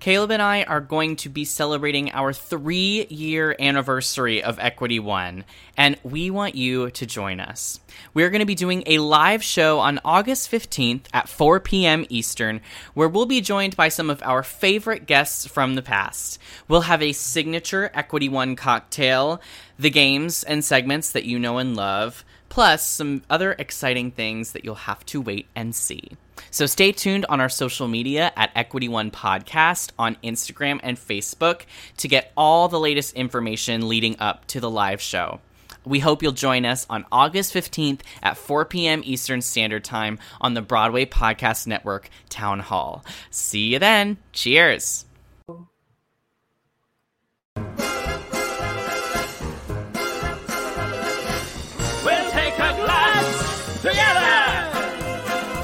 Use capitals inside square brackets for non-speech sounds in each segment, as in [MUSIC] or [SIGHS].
Caleb and I are going to be celebrating our three year anniversary of Equity One, and we want you to join us. We're going to be doing a live show on August 15th at 4 p.m. Eastern, where we'll be joined by some of our favorite guests from the past. We'll have a signature Equity One cocktail, the games and segments that you know and love, plus some other exciting things that you'll have to wait and see. So stay tuned on our social media at Equity One Podcast on Instagram and Facebook to get all the latest information leading up to the live show. We hope you'll join us on August 15th at 4 p.m. Eastern Standard Time on the Broadway Podcast Network Town Hall. See you then. Cheers.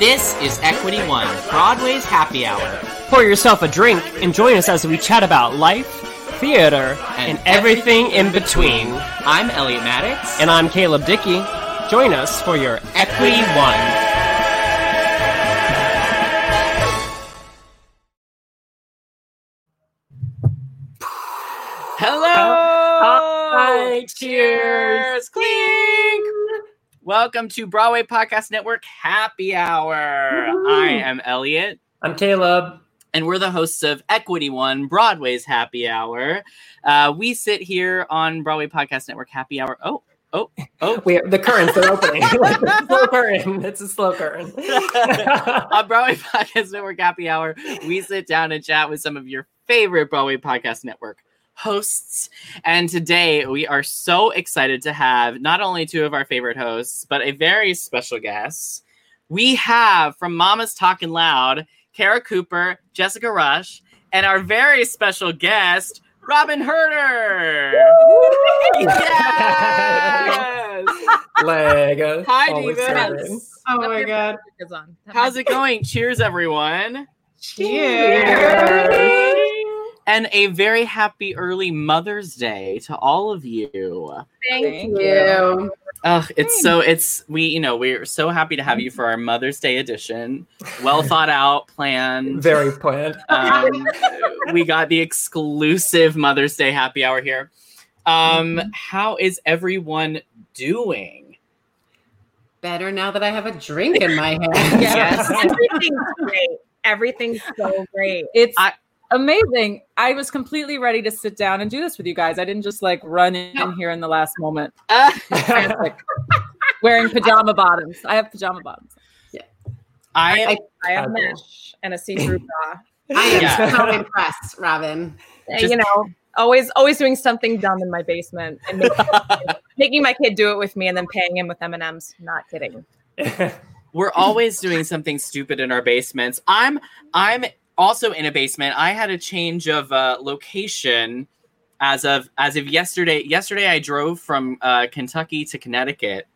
This is Equity One, Broadway's happy hour. Pour yourself a drink and join us as we chat about life, theater, and, everything in between. I'm Elliot Maddox. And I'm Caleb Dickey. Join us for your Equity One. Hello! Hi, cheers! Clink! Welcome to Broadway Podcast Network Happy Hour. I am Elliot. I'm Caleb. And we're the hosts of Equity One, Broadway's Happy Hour. Uh, we sit here on Broadway Podcast Network Happy Hour. Oh, oh, oh. We the currents are opening. a [LAUGHS] [LAUGHS] slow current. It's a slow current. [LAUGHS] on Broadway Podcast Network Happy Hour, we sit down and chat with some of your favorite Broadway Podcast Network hosts. And today we are so excited to have not only two of our favorite hosts, but a very special guest. We have from Mama's Talking Loud, Kara Cooper, Jessica Rush, and our very special guest, Robyn Hurder. yes! [LAUGHS] Leg. Hi, Always Divas. Oh my god. How's it going? Cheers, everyone. Cheers. And a very happy early Mother's Day to all of you. Thank, Thank you. Oh, it's so it's we you know we're so happy to have you for our Mother's Day edition. Well [LAUGHS] thought out, planned. Very planned. [LAUGHS] Um, we got the exclusive Mother's Day happy hour here. Um, how is everyone doing? Better now that I have a drink in my [LAUGHS] hand. Yes. Everything's great. Everything's so great. It's I- amazing. I was completely ready to sit down and do this with you guys. I didn't just like run in here in the last moment. [LAUGHS] Uh, Frantic. Wearing pajama bottoms. I have pajama bottoms. Yeah. I I have mesh and a see-through [LAUGHS] bra. I am Yeah. so impressed, Robyn. Uh, and, you know, always always doing something dumb in my basement and making, [LAUGHS] making my kid do it with me and then paying him with M&Ms. Not kidding. we're always doing something stupid in our basements. I'm I'm also in a basement. I had a change of uh, location as of as of yesterday. Yesterday, I drove from uh, Kentucky to Connecticut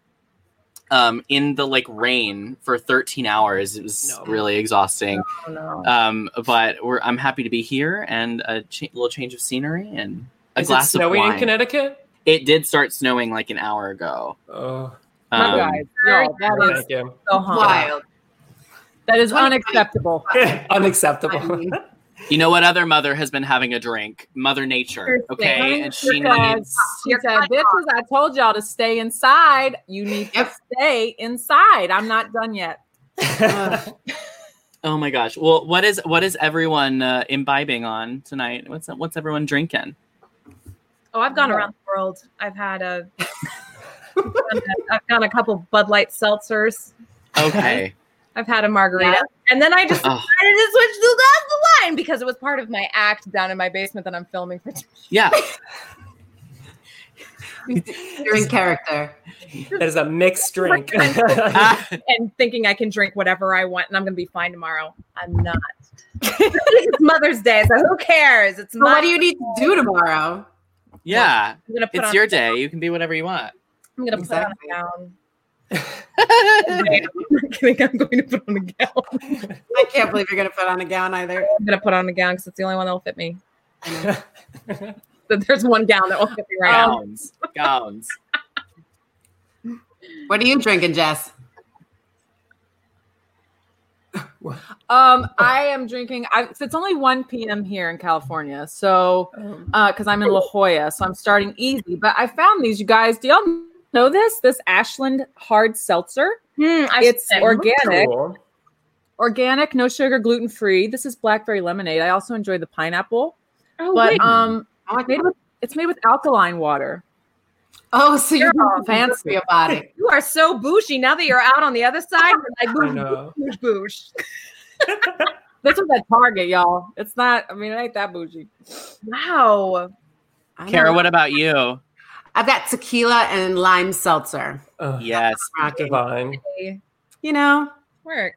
um, in the like rain for 13 hours. It was really exhausting. Oh, no. Um, but we're I'm happy to be here and a cha- little change of scenery and a Is it glass of snowing in wine. Connecticut? It did start snowing like an hour ago. Oh, My Um, guys, yo, that is thank you. so. Wild. That is unacceptable. [LAUGHS] Unacceptable. You know what other mother has been having a drink? Mother Nature. Okay, and she said, needs. she said, bitches, I told y'all to stay inside. You need to stay inside. I'm not done yet. [LAUGHS] Oh my gosh. Well, what is what is everyone uh, imbibing on tonight? What's what's everyone drinking? Oh, I've gone around the world. I've had [LAUGHS] a, I've done a couple Bud Light seltzers. Okay. I've had a margarita, and then I just Oh. decided to switch to glass of wine because it was part of my act down in my basement that I'm filming for. Yeah. [LAUGHS] You're in character. That is a mixed drink. [LAUGHS] Ah. and thinking I can drink whatever I want and I'm going to be fine tomorrow. I'm not. [LAUGHS] it's Mother's Day, so who cares? It's But what do you need to do tomorrow? Yeah. I'm gonna put It's on- your day. You can be whatever you want. I'm going to Exactly. put on a gown. I'm not kidding. I'm going to put on a gown. I can't believe you're going to put on a gown either. I'm going to put on a gown because it's the only one that will fit me. [LAUGHS] But there's one gown that will fit me right now. Gowns. Gowns. [LAUGHS] What are you drinking, Jess? Um, I am drinking. I, so it's only 1 p.m. here in California, so because I'm in La Jolla, so I'm starting easy. But I found these, you guys. Do y'all know this? This Ashland hard seltzer. Hmm, it's seen organic, Cool. organic, no sugar, gluten free. This is blackberry lemonade. I also enjoy the pineapple, Oh, but wait. um, I like made with, it's made with alkaline water. Oh, so you're Girl, fancy about it. you are so bougie now that you're out on the other side. You're like, I boosh, know. boosh, boosh. [LAUGHS] This was at Target, y'all. It's not. I mean, it ain't that bougie. Wow. Kara, what about you? I've got tequila and lime seltzer. Ugh, Yes. Rocking. divine. You know, Work.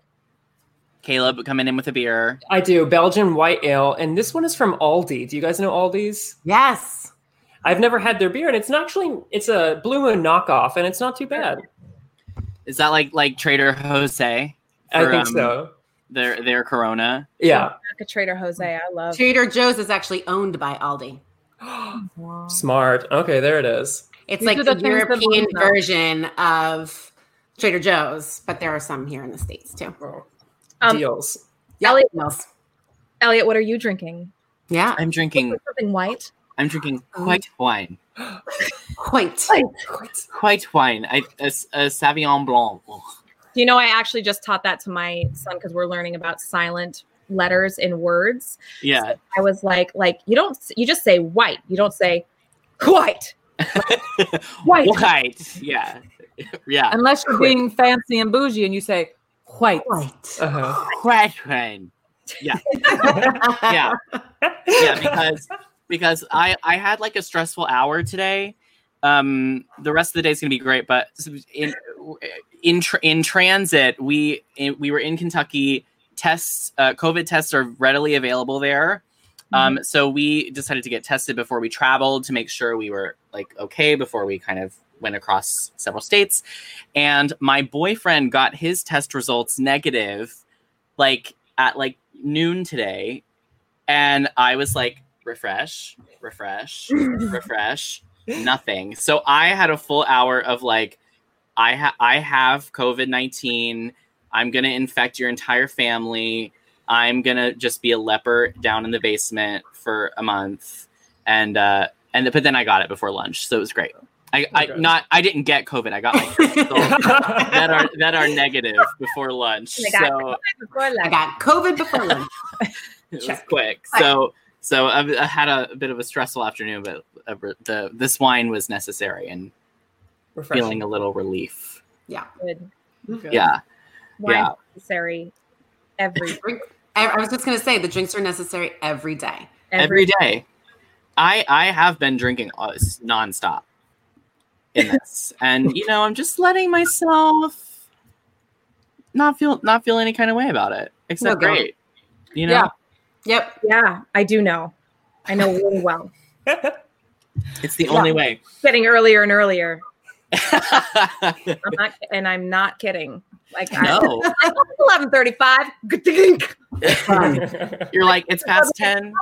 Caleb coming in with a beer. I do Belgian white ale, and this one is from Aldi. Do you guys know Aldi's? yes. I've never had their beer, and it's not actually it's a Blue Moon knockoff, and it's not too bad. Is that like like Trader Jose? I think um, so. Their their Corona. Yeah, Like a Trader Jose. I love. Trader Joe's is actually owned by Aldi. Smart. Okay, there it is. It's These like the, the European version of Trader Joe's, but there are some here in the States too. Um, Deals. Yeah. Elliot- Yes. Elliot, what are you drinking? Yeah. I'm drinking Something white. I'm drinking white wine. White. White wine. I a, a Sauvignon Blanc. Do you know I actually just taught that to my son because we're learning about silent letters in words. Yeah. I was like, like you don't, you just say white. You don't say white. White. [LAUGHS] White. Yeah. Yeah. Unless you're being fancy and bougie and you say white. White. Uh-huh. White wine. Yeah. [LAUGHS] yeah. Yeah, because because I I had like a stressful hour today. Um the rest of the day is going to be great, but in in tr- in transit, we in, we were in Kentucky. Tests uh, COVID tests are readily available there. Um, so we decided to get tested before we traveled to make sure we were like okay before we kind of went across several states. And my boyfriend got his test results negative like at like noon today. And I was like, refresh, refresh, [LAUGHS] refresh, nothing. So I had a full hour of like, I ha- I have COVID nineteen. I'm gonna infect your entire family. I'm gonna just be a leper down in the basement for a month, and uh, and but then I got it before lunch, so it was great. I, I not I didn't get COVID. I got my [LAUGHS] that are that are negative before lunch. I got So I got COVID before lunch. [LAUGHS] it was quick. So so I, I had a, bit of a stressful afternoon, but uh, the this wine was necessary and Refreshing. feeling a little relief. Yeah. Good. Yeah. Wine Yeah. necessary every Drink. I I was just gonna say the drinks are necessary every day. every day. I I have been drinking uh, s- nonstop in [LAUGHS] this, and you know I'm just letting myself not feel not feel any kind of way about it. Except No, great, you know. Yeah. Yep. Yeah, I do know. I know really well. [LAUGHS] It's the only way. Getting earlier and earlier. I'm not, and I'm not kidding. Like No. [LAUGHS] eleven thirty-five. [LAUGHS] You're like it's past ten.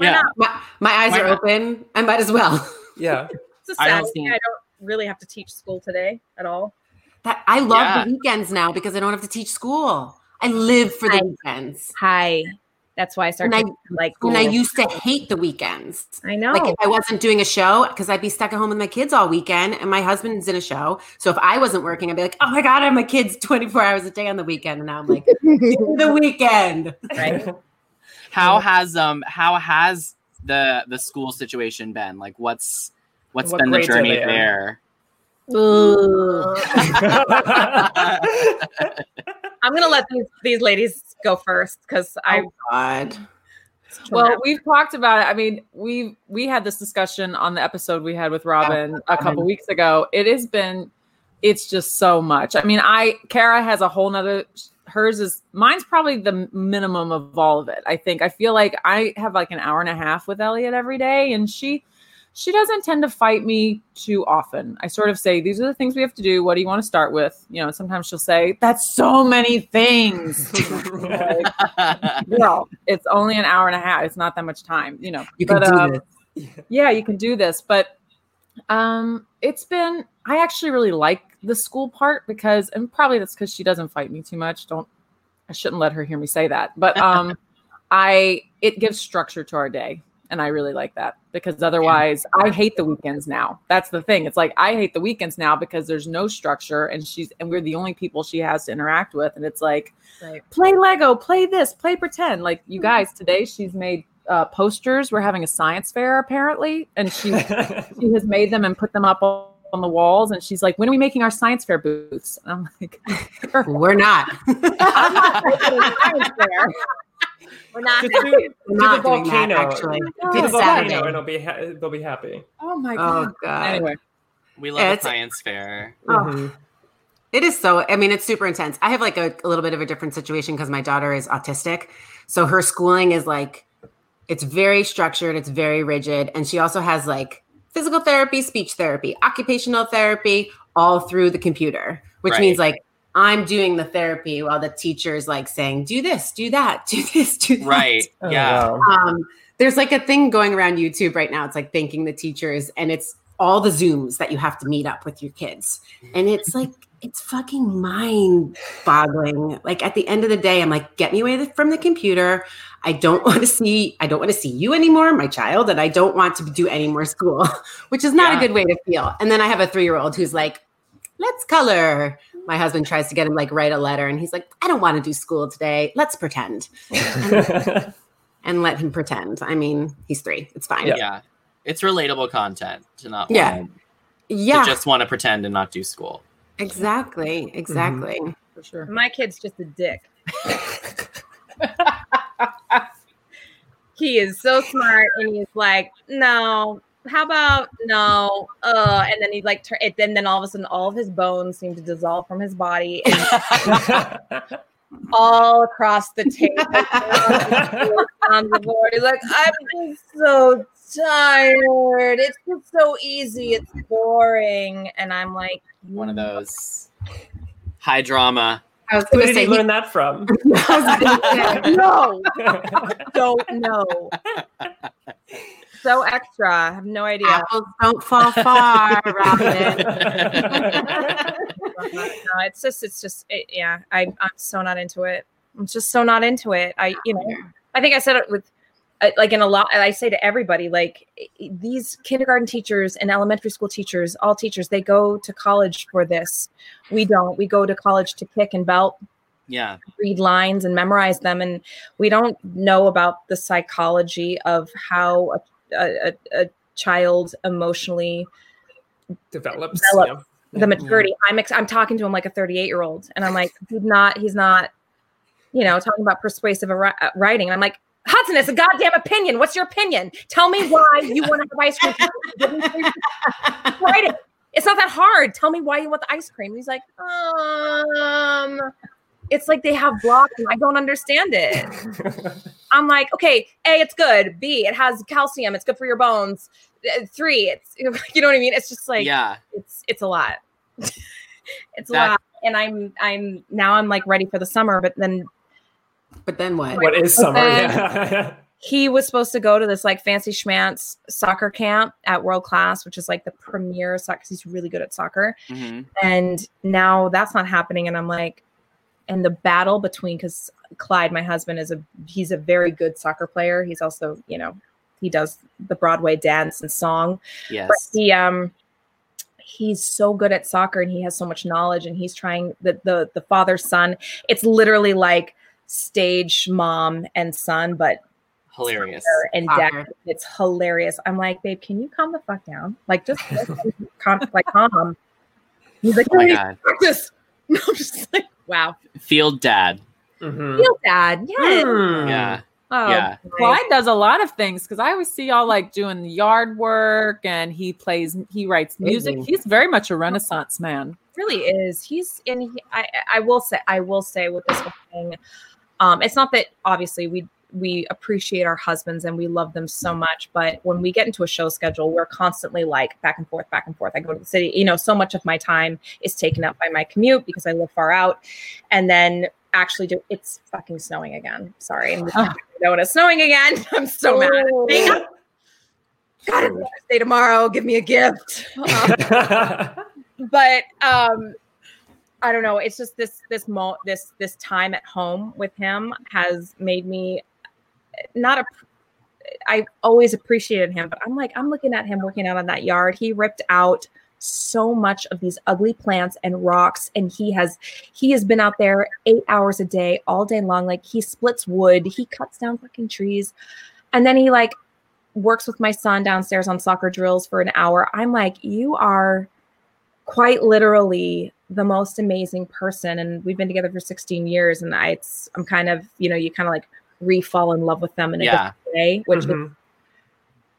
Yeah. My, my eyes Why are not? open. I might as well. [LAUGHS] Yeah. It's a I don't Saturday. I don't really have to teach school today at all. That I love Yeah. the weekends now because I don't have to teach school. I live for the I- weekends. Hi. That's why I started And I- like. And I used to hate the weekends. I know. Like if I wasn't doing a show, because I'd be stuck at home with my kids all weekend, and my husband's in a show. So if I wasn't working, I'd be like, "Oh my god, I have my kids twenty four hours a day on the weekend," and now I'm like, [LAUGHS] "The weekend." Right. [LAUGHS] How has um how has the the school situation been? Like what's what's What been the journey there? in? [LAUGHS] there? I'm gonna let these these ladies go first because I. Oh God. Well, we've talked about it. I mean, we we had this discussion on the episode we had with Robyn a couple weeks ago. It has been, it's just so much. I mean, I Kara has a whole nother. Hers is mine's probably the minimum of all of it. I think. I feel like I have like an hour and a half with Elliot every day, and she she doesn't tend to fight me too often. I sort of say, these are the things we have to do. What do you want to start with? You know, sometimes she'll say, that's so many things. [LAUGHS] [LAUGHS] Like, girl, it's only an hour and a half. It's not that much time, you know. You can do um, this. [LAUGHS] Yeah, you can do this. But um, it's been, I actually really like the school part because, and probably that's because she doesn't fight me too much. Don't, I shouldn't let her hear me say that. But um, I, it gives structure to our day. And I really like that because otherwise I hate the weekends now. That's the thing. It's like I hate the weekends now because there's no structure and she's and we're the only people she has to interact with. And it's like Right. play Lego, play this, play pretend. Like you guys, today she's made uh, posters. We're having a science fair apparently, and she she has [LAUGHS] made them and put them up on on the walls. And she's like, "When are we making our science fair booths?" And I'm like, [LAUGHS] We're not. [LAUGHS] "I'm not making a science fair." We're not. Just do, [LAUGHS] do the not doing that, volcano. actually. Do the volcano. Saturday. It'll be ha- they'll be happy. Oh my Oh god. God. Anyway, We love Yeah, a science fair. Oh. Mhm. It is so. I mean, it's super intense. I have like a, a little bit of a different situation because my daughter is autistic, so her schooling is like it's very structured, it's very rigid, and she also has like physical therapy, speech therapy, occupational therapy, all through the computer, which Right. means like I'm doing the therapy while the teacher's like saying, "Do this, do that, [LAUGHS] do this, do that." Right. Oh, yeah. wow. um, there's like a thing going around YouTube right now. It's like thanking the teachers, and it's all the Zooms that you have to meet up with your kids. And it's like, it's fucking mind boggling. Like at the end of the day, I'm like, get me away from the computer. I don't [LAUGHS] want to see, I don't want to see you anymore, my child, and I don't want to do any more school, [LAUGHS] which is not Yeah. a good way to feel. And then I have a three year old who's like, let's color. My husband tries to get him like write a letter, and he's like, I don't want to do school today. Let's pretend [LAUGHS] and let him pretend. I mean, he's three. It's fine. yeah. It's relatable content to not Yeah. wanna- Yeah, to just want to pretend and not do school. exactly. Mm-hmm. Exactly. Mm-hmm. for sure. My kid's just a dick. [LAUGHS] he is so smart, and he's like, no. How about no? Uh, and then he like, tur- it, then then all of a sudden, all of his bones seem to dissolve from his body, and [LAUGHS] all across the table on the board. He's like, I'm just so tired. It's just so easy. It's boring. And I'm like, One of those high drama. I was Who going to did say, he learn that from? [LAUGHS] [LAUGHS] no, don't know. So extra. I have no idea. apples don't fall far, [LAUGHS] Robyn. [LAUGHS] no, it's just, it's just, it, yeah. I, I'm so not into it. I'm just so not into it. I, you know, I think I said it with, uh, like in a lot. I say to everybody, like these kindergarten teachers and elementary school teachers, all teachers, they go to college for this. We don't. We go to college to kick and belt Yeah. read lines and memorize them and we don't know about the psychology of how a, a, a- a child emotionally Develops. develops yeah. the maturity. I'm ex- i'm talking to him like a 38 year old and i'm like he's not he's not you know talking about persuasive ar- uh, writing. And i'm like hudson it's a goddamn opinion. What's your opinion? Tell me why you want to have ice cream. [LAUGHS] Write it. it's not that hard. Tell me why you want the ice cream. He's like um it's like they have blocks and i don't understand it [LAUGHS] I'm like, okay, A, it's good. B, it has calcium. It's good for your bones. Uh, Three, it's [LAUGHS] you know what I mean. It's just like, yeah. it's it's a lot. [LAUGHS] it's a lot, and I'm I'm now I'm like ready for the summer, but then but then what? What is summer? Yeah. he was supposed to go to this like fancy schmance soccer camp at World Class, which is like the premier soccer He's really good at soccer, hmm and now that's not happening. And I'm like, and the battle between because Clyde, my husband, is a he's a very good soccer player. He's also, you know, he does the Broadway dance and song. Yes. But he um he's so good at soccer and he has so much knowledge and he's trying the the the father son. It's literally like stage mom and son, but Hilarious. and dad. Soccer. It's hilarious. I'm like, babe, can you calm the fuck down? Like, just [LAUGHS] calm, like calm. He's like, Oh my God. practice." No, [LAUGHS] I'm just like, wow. Field dad. Mhm. Feel dad. Yes. Hmm. Yeah. Oh, Yeah. Clyde does a lot of things because I always see y'all like doing yard work and he plays, he writes music. Amazing. He's very much a renaissance man. really is. He's and he, I I will say I will say with this whole thing, um, it's not that obviously we we appreciate our husbands and we love them so much, but when we get into a show schedule, we're constantly like back and forth, back and forth. I go to the city, you know, so much of my time is taken up by my commute because I live far out, and then actually do it's fucking snowing again. Sorry, [SIGHS] we know it's snowing again. [LAUGHS] I'm so mad. God, it's Mother's tomorrow. Give me a gift. Um, [LAUGHS] [LAUGHS] but um i don't know it's just this this mo this this time at home with him has made me not a i always appreciated him but i'm like i'm looking at him working out on that yard. He ripped out so much of these ugly plants and rocks and he has he has been out there eight hours a day all day long. Like he splits wood he cuts down fucking trees and then he like works with my son downstairs on soccer drills for an hour. I'm like you are quite literally the most amazing person and we've been together for 16 years and I I'm kind of you know you kind of like re-fall in love with them in a Yeah. different way which Mhm. is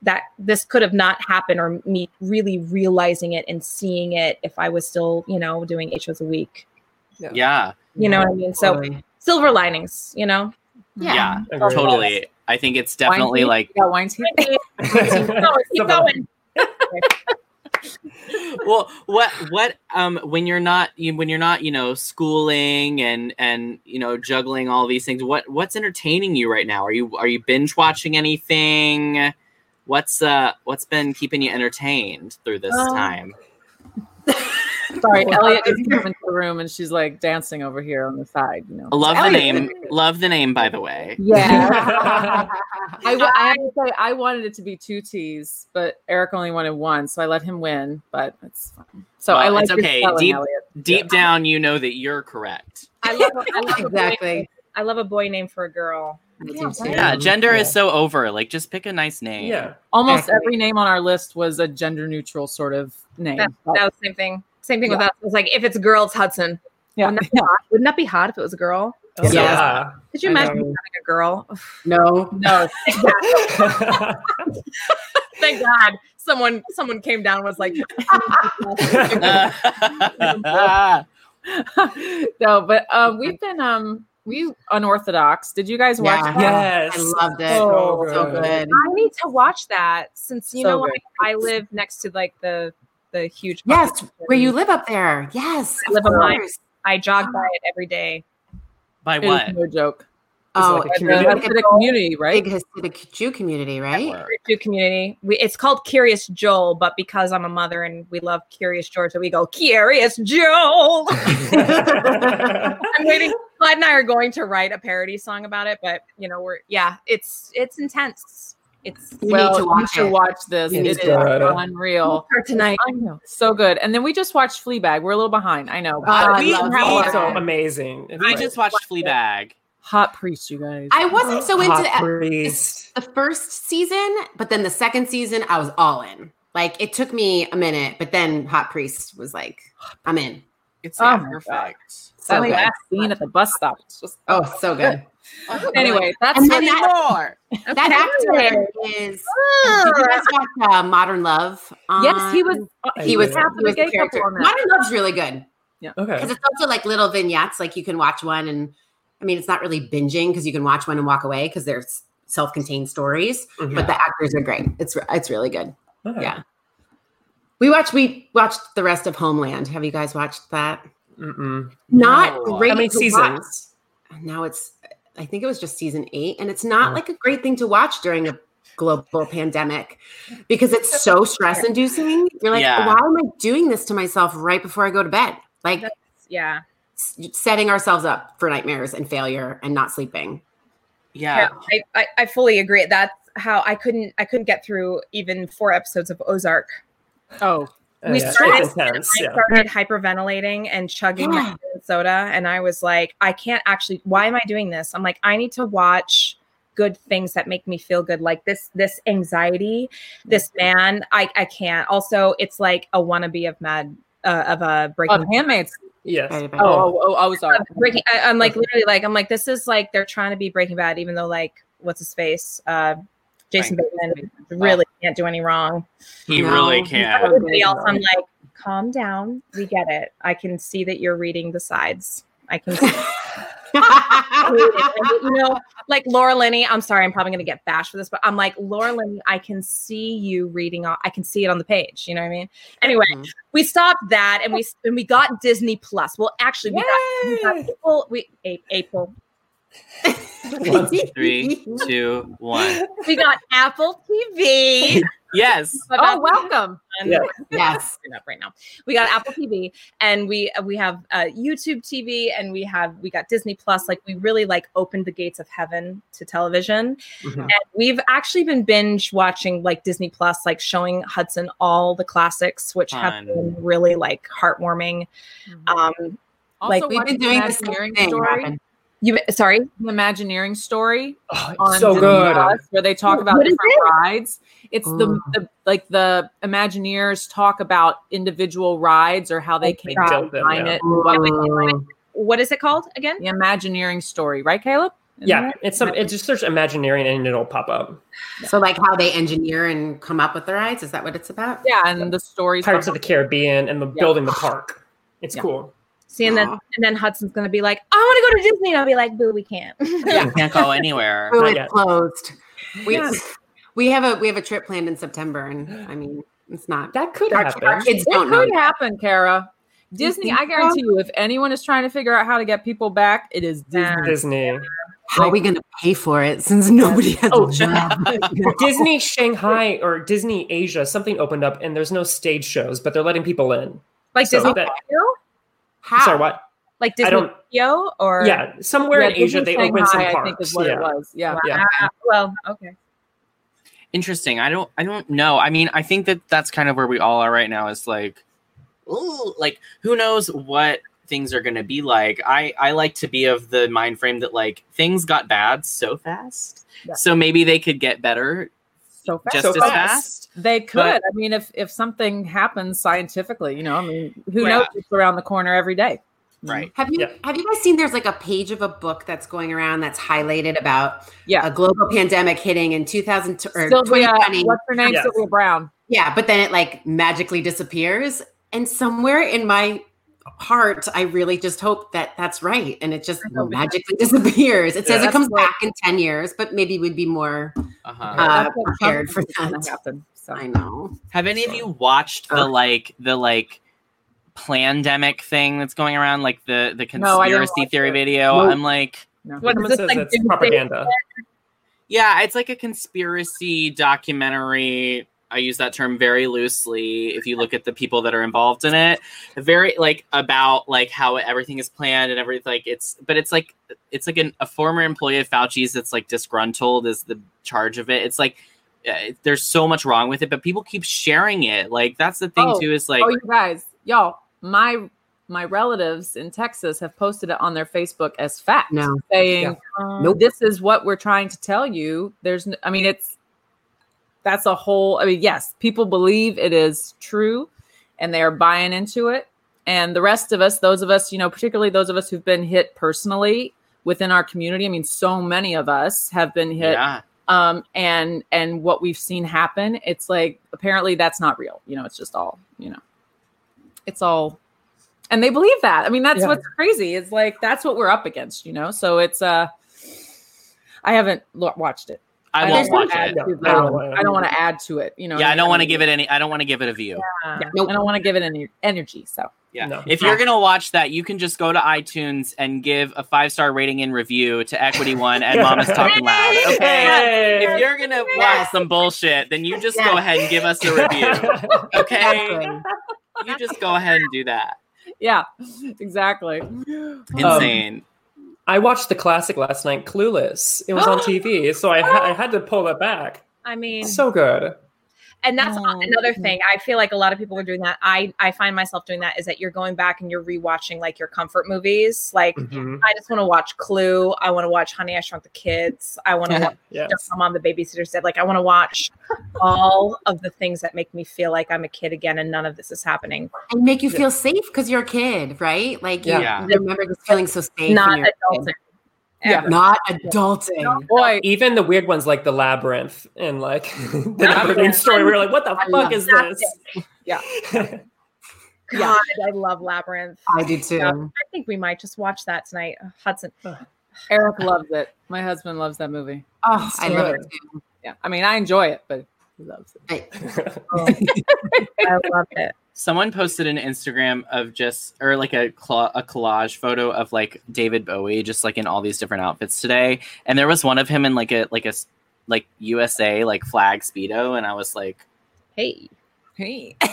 that this could have not happened or me really realizing it and seeing it if I was still you know doing eight shows a week Yeah. you know what I mean so Totally. silver linings you know Yeah. Agreed. Totally. I think it's definitely Weinstein? like You [LAUGHS] got keep going, keep going. [LAUGHS] [LAUGHS] well what what um when you're not you, when you're not you know schooling and and you know juggling all these things what what's entertaining you right now? Are you are you binge watching anything? What's uh what's been keeping you entertained through this Um, time [LAUGHS] Sorry, [LAUGHS] Elliot just came into the room and she's like dancing over here on the side. You know, I love the Elliot- name love the name by the way Yeah. [LAUGHS] [LAUGHS] I, w- I have to say, I wanted it to be two T's, but Eric only wanted one, so I let him win. But it's fine. So I Well, like it's okay spelling, deep Elliot. deep down you know that you're correct I love, I love a boy Exactly. I love a boy name for a girl I do Yeah, too. right. yeah gender is so over like just pick a nice name yeah. Almost Exactly. every name on our list was a gender neutral sort of name. that, that was the same thing same thing with us it was like if it's a girl it's Hudson yeah. Wouldn't that, be hot? Wouldn't that be hot if it was a girl Oh, Yeah. could you imagine having a girl No. No, [LAUGHS] thank god someone someone came down and was like [LAUGHS] no, but um, we've been um, we unorthodox. Did you guys watch? Yeah. that? yes. I loved it. So So good. good. i need to watch that since you So know good. I, I live next to like the the huge Yes, where you live up there. Yes, I live on mine. course. i jog by [GASPS] it every day by It is what no joke. Oh, like a it's community? like It's a a community, right? big Hasidic Jew community, right? Jew community. We, it's called Kiryas Joel, but because I'm a mother and we love Curious Georgia, we go Curious Joel. [LAUGHS] [LAUGHS] I'm waiting. Clyde and I are going to write a parody song about it, but you know, we're yeah, it's it's intense. It's You well, need to watch should it. watch this. You It need is to. unreal. start tonight. I know, so good. And then we just watched Fleabag. We're a little behind. I know. I we- love we- Fleabag. Amazing. If i you- just watched fleabag Hot priest, you guys. I wasn't so into Hot the, priest. the first season, but then the second season, I was all in. Like it took me a minute, but then Hot Priest was like, I'm in. it's Oh yeah, my God. perfect So that good. last scene at the bus stop. It's just Oh, so good. Anyway. That's And funny that- more. That actor is. Did you guys watch uh, Modern Love? Yes, he was. on- uh, I He was. did. half of He the was gay the character. Modern Love's really good Yeah. Okay. because it's also like little vignettes. Like you can watch one, and I mean, it's not really binging because you can watch one and walk away because they're self-contained stories. Mhm. But the actors are great. It's it's really good. Okay. Yeah. We watched. We watched the rest of Homeland. Have you guys watched that? Mm-mm. Not No. great. How many seasons? watch. Now it's. I think it was just season eight, and it's not Oh. like a great thing to watch during a global pandemic because it's so stress-inducing. You're like, Yeah. why am I doing this to myself right before I go to bed? Like, Yeah. setting ourselves up for nightmares and failure and not sleeping. Yeah. I, I, I fully agree. That's how I couldn't I couldn't get through even four episodes of Ozark. Oh, we yeah, started, it's intense, I yeah. started hyperventilating and chugging my soda, and I was like, I can't actually. Why am I doing this? I'm like, I need to watch good things that make me feel good, like this this anxiety, this man. I I can't. Also, it's like a wannabe of Mad uh, of a Breaking Of Handmaids. Yes. Oh, oh, oh, oh, sorry. Breaking. I, I'm like literally like I'm like this is like they're trying to be Breaking Bad, even though like what's his face, uh, Jason Bateman really can't do any wrong. He really can't. Everybody else, I'm like, calm down. We get it. I can see that you're reading the sides. I can. See- [LAUGHS] you know, like Laura Linney. I'm sorry, I'm probably going to get bashed for this, but I'm like Laura Linney. I can see you reading. off- I can see it on the page. You know what I mean? Anyway, we stopped that, and we and we got Disney Plus. Well, actually, we got, we got April. We A- [LAUGHS] April. [LAUGHS] Three, two, one. We got Apple TV. Yes. [LAUGHS] Oh, welcome. Yeah. Yes. Up right now. We got Apple TV and we we have uh, YouTube TV and we have we got Disney Plus. Like we really like opened the gates of heaven to television. Mm-hmm. And we've actually been binge watching like Disney Plus, like showing Hudson all the classics, which have been really like heartwarming. Um, Also, like we've been doing the the same thing, story. Robyn. You sorry. The Imagineering story Oh, on so Disney good. Plus, where they talk about What is different it? rides. It's the, the like the Imagineers talk about individual rides or how they came to design it. and what they- Mm. What is it called again? The Imagineering story, right, Caleb? Isn't Yeah, it? it's some. It's just search Imagineering and it'll pop up. So, like how they engineer and come up with the rides? Is that what it's about? Yeah, and the stories. Pirates of the Caribbean and the Yeah. building the park. It's Yeah. cool. See, and then Aw. and then Hudson's gonna be like, I want to go to Disney, and I'll be like, Boo, we can't. You [LAUGHS] can't go anywhere. Not it's closed. We Yeah. we have a we have a trip planned in September, and I mean, it's not. That could Our, happen. our kids It don't know. could happen, Kara. Disney, I guarantee so? you, if anyone is trying to figure out how to get people back, it is Disney. Disney. How are we going to pay for it since nobody has Oh, a job? [LAUGHS] Disney Shanghai or Disney Asia, something opened up and there's no stage shows, but they're letting people in. like So Disney that- Tokyo? How? Sorry, what? Like I Disney don't- Tokyo or Yeah, somewhere in Asia Disney they opened some parks. I think is what yeah. it was. Yeah. Yeah. Ah, well, okay. Interesting. I don't. I don't know. I mean, I think that that's kind of where we all are right now. Is like, ooh, like who knows what things are going to be like. I I like to be of the mind frame that like things got bad so fast, Yeah. so maybe they could get better So fast. just So as fast. fast. They could. But- I mean, if if something happens scientifically, you know, I mean, who Yeah. knows? It's around the corner every day. Right. Mm-hmm. Have you Yeah. have you guys seen? There's like a page of a book that's going around that's highlighted about Yeah. a global pandemic hitting in 2000 or Sylvia, 2020. what's her name? Yes. Sylvia Browne. Yeah, but then it like magically disappears. And somewhere in my heart, I really just hope that that's right. And it just magically [LAUGHS] disappears. It says it comes That's what- back in 10 years, but maybe we'd be more Uh-huh. uh, That's prepared for something's gonna that. happen. So. I know. Have any of you watched the like the like plandemic thing that's going around, like the the No, I didn't conspiracy watch theory it. video? Nope. I'm like, No. What is this like it's propaganda. Yeah, it's like a conspiracy documentary. I use that term very loosely. If you look at the people that are involved in it, very like about like how everything is planned and everything. Like it's, but it's like it's like an, a former employee of Fauci's that's like disgruntled is the charge of it. It's like uh, there's so much wrong with it, but people keep sharing it. Like that's the thing Oh, too. Is like oh, you guys, y'all, my my relatives in Texas have posted it on their Facebook as fact, No. saying, Yeah. Nope. "This is what we're trying to tell you." There's, n- I mean, it's that's a whole. I mean, yes, people believe it is true, and they are buying into it. And the rest of us, those of us, you know, particularly those of us who've been hit personally within our community. I mean, so many of us have been hit yeah, um and and what we've seen happen it's like apparently that's not real you know it's just all you know it's all and they believe that i mean that's Yeah. what's crazy it's like that's what we're up against you know so it's uh i haven't lo- watched it I don't won't wanna watch add it. To I the- don't wanna- I don't want to add to it you know Yeah, I don't want to give it any. I don't want to give it a view. Yeah, Nope. I don't want to give it any energy so Yeah. No. If you're gonna watch that, you can just go to iTunes and give a five star rating and review to Equity One and [LAUGHS] Mama's Talking Loud. Okay. If you're gonna watch some bullshit, then you just go ahead and give us a review. [LAUGHS] Okay. You just go ahead and do that. Yeah, exactly. Insane. I watched the classic last night, Clueless. It was on [GASPS] TV, so I, ha- I had to pull it back. I mean, So good. And that's Oh, another thing i feel like a lot of people are doing that i i find myself doing that is that you're going back and you're rewatching like your comfort movies like Mhm. i just want to watch clue i want to watch honey i shrunk the kids i want to [LAUGHS] watch Yes. Just my mom the babysitter said like i want to watch all of the things that make me feel like i'm a kid again and none of this is happening and make you feel safe because you're a kid, right? Like you Yeah. remember just feeling so safe. not when adulting kid. Yeah. Not adulting. Boy, Even the weird ones like the labyrinth and like [LAUGHS] the NeverEnding Story, we were like, what the fuck is this? [LAUGHS] Yeah. god i love labyrinth I do too. Yeah, i think we might just watch that tonight hudson Eric loves it. My husband loves that movie. Oh, I love it too. Yeah, I mean, I enjoy it, but he loves it. Right. Oh. [LAUGHS] i love it Someone posted an Instagram of just or like a cla a collage photo of like David Bowie just like in all these different outfits today, and there was one of him in like a like a like USA like flag speedo, and I was like, hey Hey. [LAUGHS] I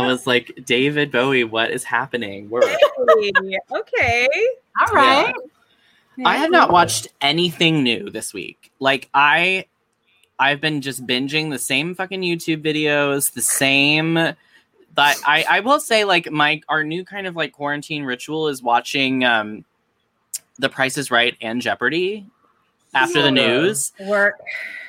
was like, David Bowie, what is happening? We're Hey, okay All right. I have not watched anything new this week. Like I I've been just binging the same fucking YouTube videos, the same but I, I will say like my our new kind of like quarantine ritual is watching um The Price is Right and Jeopardy after the news. work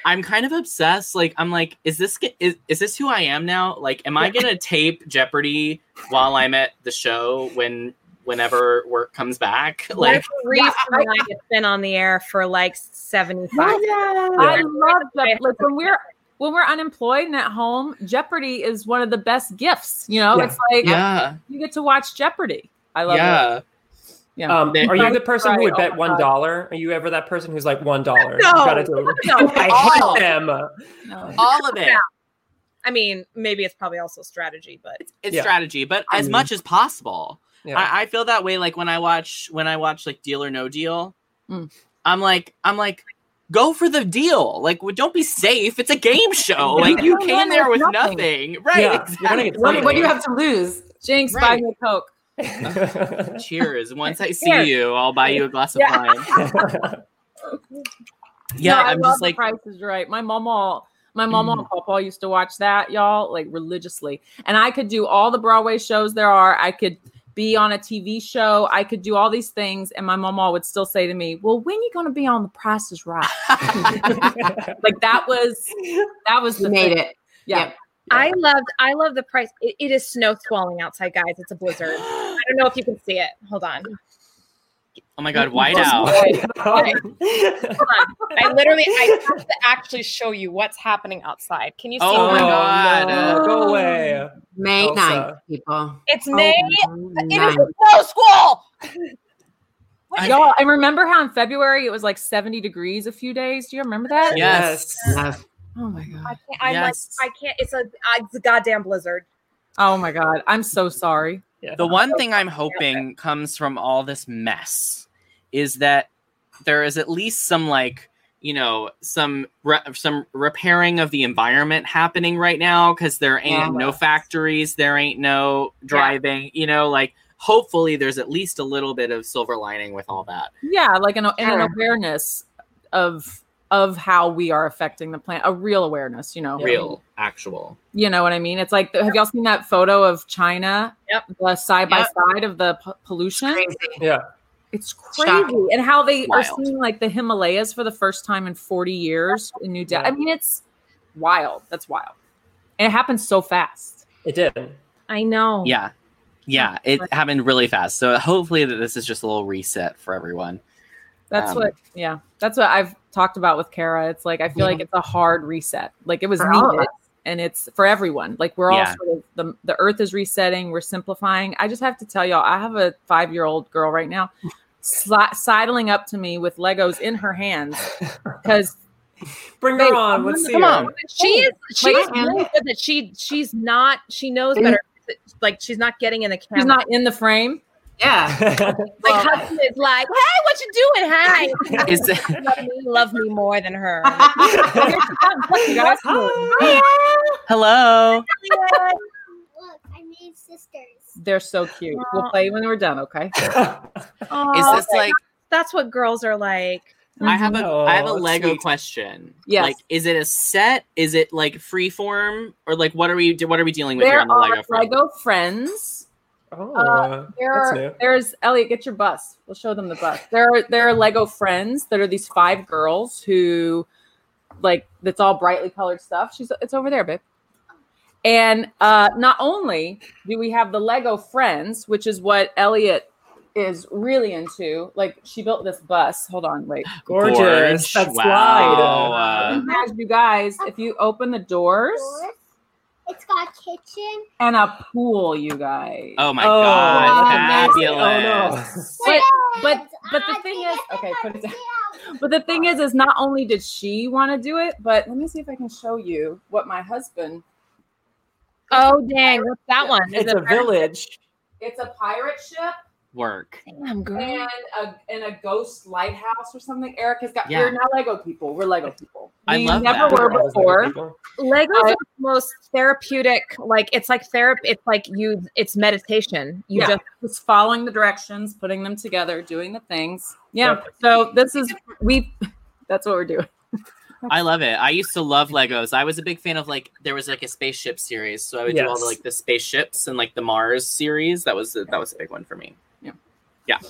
I'm kind of obsessed. Like I'm like, is this is, is this who I am now? Like, am I gonna tape Jeopardy while I'm at the show when whenever work comes back? [LAUGHS] Like Like Reese I it's been on the air for like 75 I love that. Like when we're when we're unemployed and at home, Jeopardy is one of the best gifts. You know, Yeah. it's like yeah, you get to watch Jeopardy. I love it. yeah. Yeah. Um, are you the person who would bet oh one Are you ever that person who's like one dollar? No. You gotta do it. No. [LAUGHS] I hate them. No. All of it. I mean, maybe it's probably also strategy, but It's Yeah. strategy, but I as mean- much as possible. Yeah. I, I feel that way. Like when I watch when I watch like Deal or No Deal, Mm. I'm like I'm like. Go for the deal. Like, don't be safe. It's a game show. Like, you came there with with nothing. nothing. Right. Yeah, exactly. you're gonna get What, what do you have to lose? Jinx, buy me a Coke. [LAUGHS] Cheers. Once I see Cheers. you, I'll buy you a glass of Yeah. wine. [LAUGHS] Yeah, No, I I'm love just The like, Price is Right. My mama, my mama and papa used to watch that, y'all, like religiously. And I could do all the Broadway shows there are. I could be on a TV show. I could do all these things, and my mama would still say to me, "Well, when you gonna be on The Price is Right?" [LAUGHS] like that was that was You the made thing. it. Yeah. Yep. I loved I love the price. It, it is snow squalling outside, guys. It's a blizzard. I don't know if you can see it. Hold on. Oh my god, white out. [LAUGHS] I literally I have to actually show you what's happening outside. Can you see Oh my oh, god. no, go away. May Elsa. 9th, people. It's oh, May. Oh, It is ninth. a snow squall. [LAUGHS] Y'all, and remember how in February it was like 70 degrees a few days? Do you remember that? Yes. Yes. Oh my god. I god. can't, I'm Yes. like I can't. It's a uh, it's a goddamn blizzard. Oh my god. I'm so sorry. Yeah. The one thing I'm hoping comes from all this mess is that there is at least some like you know some re- some repairing of the environment happening right now because there ain't no factories, there ain't no driving. You know, like hopefully there's at least a little bit of silver lining with all that. Yeah, like an, and an awareness of of how we are affecting the planet. A real awareness, you know. Real, actual. You know what I mean? It's like have y'all seen that photo of China? Yep. The side by side of the p- pollution. Crazy. Yeah. It's crazy, Shocking. and how they are seeing like the Himalayas for the first time in 40 years in New Delhi. Yeah. I mean, it's wild. That's wild, and it happens so fast. It did. I know. Yeah. Yeah, it happened really fast. So hopefully that this is just a little reset for everyone. That's Um, what, yeah, that's what I've talked about with Kara. It's like I feel like it's a hard reset. Like it was For needed, us. And it's for everyone. Like we're all Yeah. sort of the the Earth is resetting. We're simplifying. I just have to tell y'all, I have a five year old girl right now, sli- sidling up to me with Legos in her hands [LAUGHS] because Bring Babe, her on. Let's see come her. on. She is she Like, is really good that she she's not she knows better. Like she's not getting in the camera. she's not in the frame. Yeah. [LAUGHS] like husband is like, hey, what you doing? Hi. [LAUGHS] Is love me, love me more than her. [LAUGHS] You Hello. Look, I made sisters. They're so cute. We'll play when we're done, okay? Aw, this like- that's what girls are like? I have a I have a Oh, Lego sweet. question. Yes. Like, is it a set? Is it like free form? or like what are we what are we dealing with here on the Lego front? Lego friends. Oh, Uh, there are, there's Elliot, get your bus. We'll show them the bus. There are there are Lego friends that are these five girls who like that's all brightly colored stuff. She's it's over there, babe. And uh not only do we have the Lego friends, which is what Elliot is really into. Like she built this bus. Hold on, wait. [GASPS] Gorgeous. Gorge. That Wow. slide. Uh, As you guys, if you open the doors Doors. It's got a kitchen. and a pool, you guys. oh my Oh, god, fabulous! Oh no. But but but the I thing is, okay, put it down. But the thing is, is not only did she want to do it, but let me see if I can show you what my husband. Oh dang, what's that one? Is It's it a village. It's a pirate ship Work. Damn, girl. and a and a ghost lighthouse or something. Eric has got. Yeah. We're not Lego people. We're Lego people. I we love never that. were Brothers, Lego before. people. Legos I- are the most therapeutic. Like it's like therapy. It's like you. It's meditation. You yeah, just just following the directions, putting them together, doing the things. Yeah. Yep. So this is we. [LAUGHS] That's what we're doing. I love it. I used to love Legos. I was a big fan of like there was like a spaceship series, so I would do all the like the spaceships and like the Mars series. That was that was a big one for me.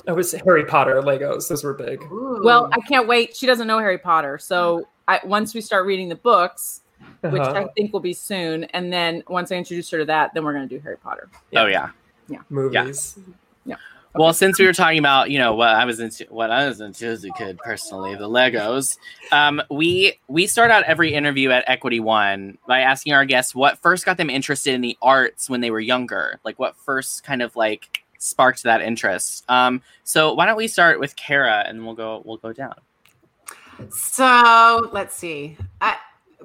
It was Harry Potter Legos. Those were big. Well, I can't wait. She doesn't know Harry Potter, so I, once we start reading the books, which Uh-huh. I think will be soon, and then once I introduce her to that, then we're going to do Harry Potter. Oh yeah. Yeah. Movies. Yeah. Well, since we were talking about, you know, what I was into, what I was into as a kid personally, the Legos. Um, we we start out every interview at Equity One by asking our guests what first got them interested in the arts when they were younger, like what first kind of like sparked that interest. Um, so why don't we start with Kara and we'll go we'll go down. So let's see. I,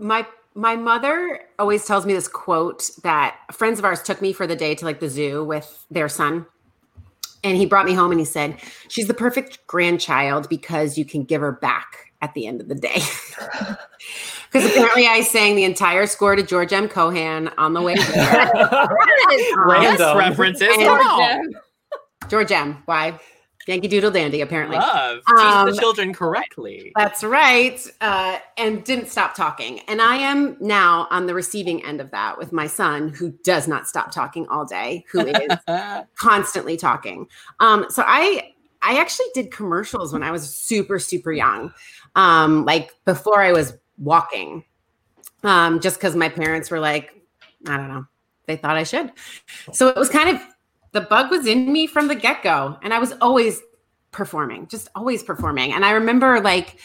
my my mother always tells me this quote that friends of ours took me for the day to like the zoo with their son. And he brought me home and he said, She's the perfect grandchild because you can give her back at the end of the day. [LAUGHS] Because apparently I sang the entire score to George M. Cohan on the way [LAUGHS] there. Yes, Random. references. And- Come on. George M. Why? Yankee Doodle Dandy, apparently. Love. Teach Um, the children correctly. That's right. Uh, and didn't stop talking. And I am now on the receiving end of that with my son, who does not stop talking all day, who is [LAUGHS] constantly talking. Um, so I I actually did commercials when I was super, super young. Um, like before I was walking. Um, just because my parents were like, I don't know, they thought I should. So it was kind of the bug was in me from the get-go. And I was always performing, just always performing. And I remember like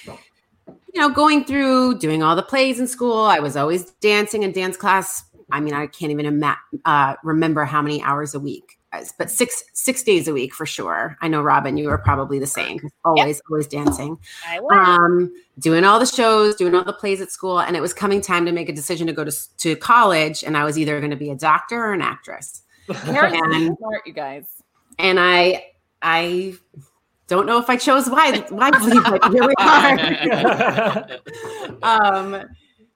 you know, going through doing all the plays in school, I was always dancing in dance class. I mean, I can't even ima- uh, remember how many hours a week, but six six days a week for sure. I know, Robyn, you were probably the same. Always, always dancing. I was. Um, doing all the shows, doing all the plays at school, and it was coming time to make a decision to go to to college, and I was either going to be a doctor or an actress. Eric's And- smart, you guys. and I I don't know if I chose wise, wisely, but here we are. [LAUGHS] um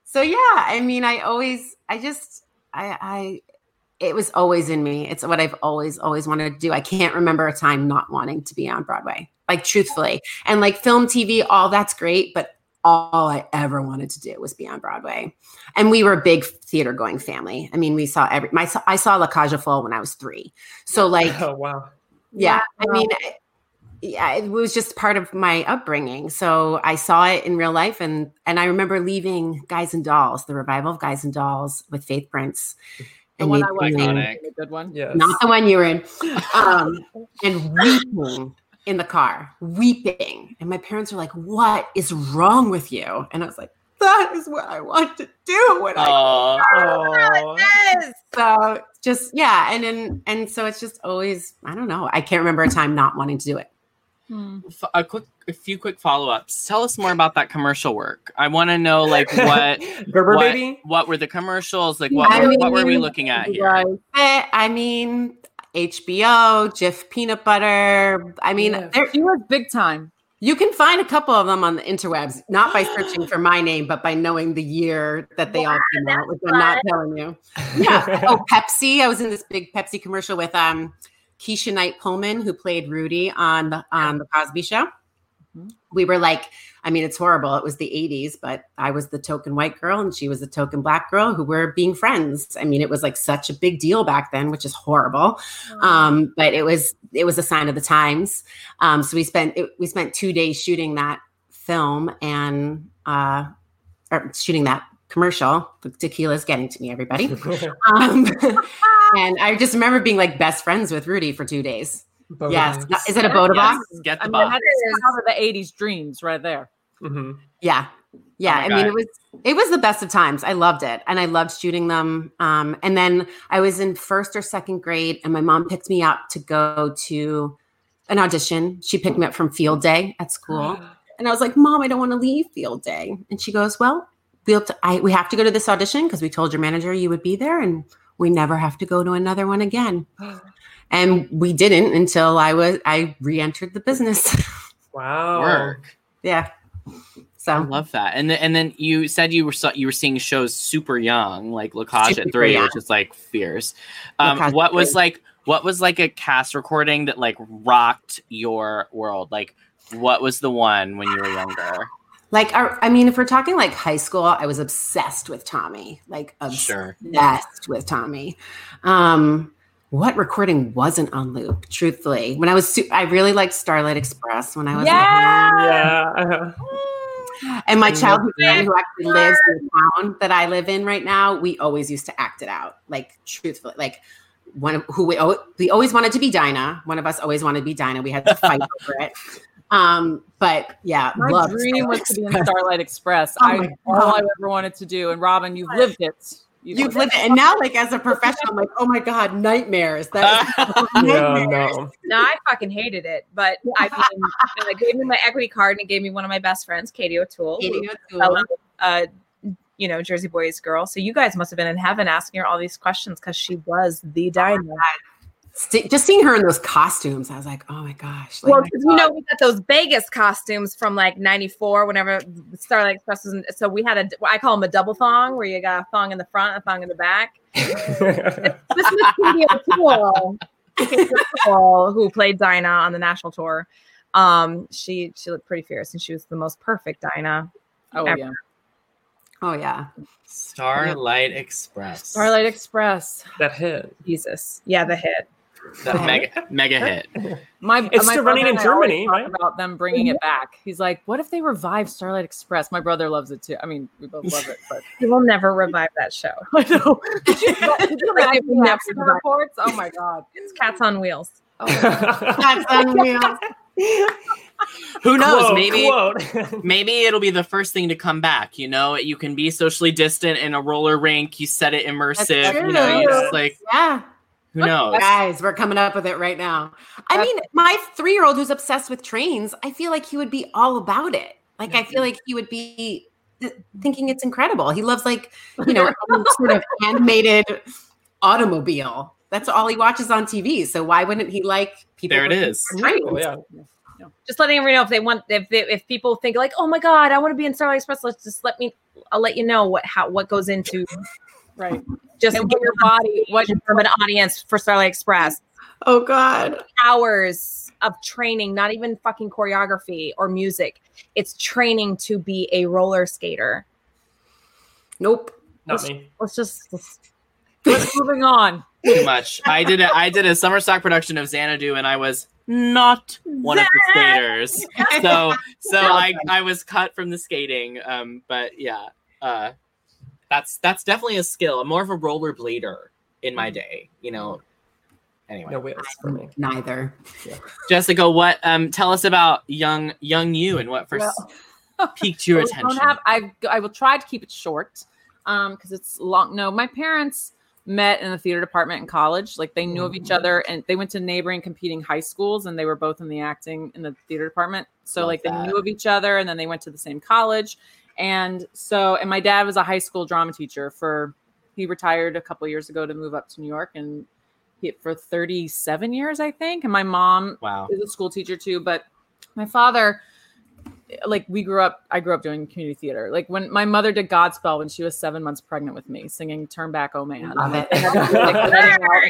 so yeah i mean i always i just i i it was always in me it's what i've always always wanted to do i can't remember a time not wanting to be on broadway like truthfully and like film tv all that's great but all i ever wanted to do was be on broadway. And we were a big theater going family. I mean we saw every my i saw la cage aux folles when i was three. So like [LAUGHS] oh wow. yeah i mean I- yeah it was just part of my upbringing. So i saw it in real life and and i remember leaving guys and dolls the revival of guys and dolls with faith prince. The and one I was being- in, a good one. Yes. not the one you were in. Um [LAUGHS] and weeping in the car weeping. And my parents were like what is wrong with you? And i was like that is what i want to do when i Aw. Oh. so just yeah. And then and so it's just always i don't know. I can't remember a time not wanting to do it. Hmm. F- a quick a few quick follow-ups. Tell us more about that commercial work. I want to know like [LAUGHS] what Gerber what, baby. what were the commercials? Like what, I were, what were we looking at here. I mean, HBO, Jif peanut butter. I mean, Yeah. there, was big time. You can find a couple of them on the interwebs, not by searching for my name, but by knowing the year that they all came out, which I'm not telling you. Yeah. oh, Pepsi. I was in this big Pepsi commercial with um Keshia Knight Pulliam, who played Rudy on the on the Cosby Show. We were like, I mean, it's horrible. It was the 80s, but I was the token white girl and she was the token black girl who were being friends. I mean, it was like such a big deal back then, which is horrible. Um, but it was it was a sign of the times. Um, so we spent it, we spent two days shooting that film and uh, or shooting that commercial. The tequila's getting to me, everybody. [LAUGHS] um, [LAUGHS] and I just remember being like best friends with Rudy for two days. Yes. Is it a Boda box? Get I the mean, box. that's part of the '80s dreams right there. Yeah. Yeah. Oh I mean, it was it was the best of times. I loved it. And I loved shooting them. Um, and then I was in first or second grade, and my mom picked me up to go to an audition. She picked me up from field day at school. [GASPS] And I was like, Mom, I don't want to leave field day. And she goes, Well, we'll t- I, we have to go to this audition because we told your manager you would be there and we never have to go to another one again. [GASPS] And we didn't until I was I re-entered the business. [LAUGHS] Wow. Work. yeah. I love that. And then, and then you said you were so, you were seeing shows super young, like La Cage at three, young. which is like fierce. Um, La Cage what was like what was like a cast recording that like rocked your world? Like what was the one when you were younger? Like, our, I mean, if we're talking like high school, I was obsessed with Tommy, like obsessed Sure. with Tommy. Um, what recording wasn't on loop? Truthfully, when I was, su- I really liked Starlight Express when I was, Yeah. yeah. [LAUGHS] and my childhood friend who actually lives in the town that I live in right now, we always used to act it out, like truthfully, like. One of who we al- we always wanted to be Dinah. One of us always wanted to be Dinah. We had to fight [LAUGHS] over it. Um, but yeah, My loved dream was Starlight to be in Starlight Express. Oh I all I ever wanted to do. And Robyn, you've lived it. You've lived it, and now, like as a [LAUGHS] professional, I'm like, oh my god, nightmares. That is [LAUGHS] [LAUGHS] Yeah, nightmares. no. No, I fucking hated it, but I mean, it gave me my equity card and it gave me one of my best friends, Katie O'Toole, Katie O'Toole. uh, you know, Jersey Boys girl. So you guys must have been in heaven asking her all these questions because she was the dynamo. St- Just seeing her in those costumes, I was like, oh my gosh. Like, well, 'cause you know, we got those Vegas costumes from like '94, whenever Starlight Express was. In, so we had a, I call them a double thong, where you got a thong in the front, a thong in the back. [LAUGHS] this was Katie O'Toole, Katie O'Toole, who played Dinah on the national tour. Um, she she looked pretty fierce, and she was the most perfect Dinah. Oh ever. yeah. oh yeah. Starlight Express. Starlight Express. that hit. Jesus, yeah, the hit. That mega mega hit. [LAUGHS] My It's my still running in and I always Germany, right? About them bringing it back. He's like, "What if they revive Starlight Express?" My brother loves it too. I mean, we both love it, but [LAUGHS] He will never revive that show. [LAUGHS] I know. Did you, did Like, imagine they the never reports? Oh my god. It's cats on wheels. Oh That's unreal. Who knows? Quote, maybe quote. maybe it'll be the first thing to come back. You know, you can be socially distant in a roller rink. You set it immersive. You know, you true. just like Yeah. Who knows? Guys, we're coming up with it right now. I mean, my three year old who's obsessed with trains, I feel like he would be all about it. Like, I feel like he would be uh, thinking it's incredible. He loves, like, you know, [LAUGHS] sort of animated automobile. That's all he watches on TV. So, why wouldn't he like people? There it is. looking trains? Oh, yeah. Just letting everyone know if they want, if they, if people think like, oh my god, I want to be in Starlight Express, let's just let me, I'll let you know what how what goes into Right. [LAUGHS] just And get your body, what from an audience for Starlight Express. Oh, God. Hours of training, not even fucking choreography or music. It's training to be a roller skater. Nope. Not me. Let's just let's, Let's moving on. [LAUGHS] Too much. I did a I did a summer stock production of Xanadu, and I was not one of the skaters. So so [LAUGHS] I I was cut from the skating. Um, but yeah, uh, that's that's definitely a skill. I'm more of a rollerblader in my day. You know. Anyway, No wheels for me. Neither. Jessica, what um tell us about young young you and what first [LAUGHS] piqued your Well, attention? have- I I will try to keep it short, um, because it's long. No, my parents met in the theater department in college. Like they knew of each other, and they went to neighboring competing high schools, and they were both in the acting in the theater department. So Love like they knew of each other, and then they went to the same college. And so, and my dad was a high school drama teacher for. He retired a couple years ago to move up to New York, and he for 37 years, I think. And my mom Wow. is a school teacher too, but my father like we grew up. I grew up doing community theater. Like when my mother did Godspell when she was seven months pregnant with me, singing "Turn Back, Oh Man." Love it. They had to, like,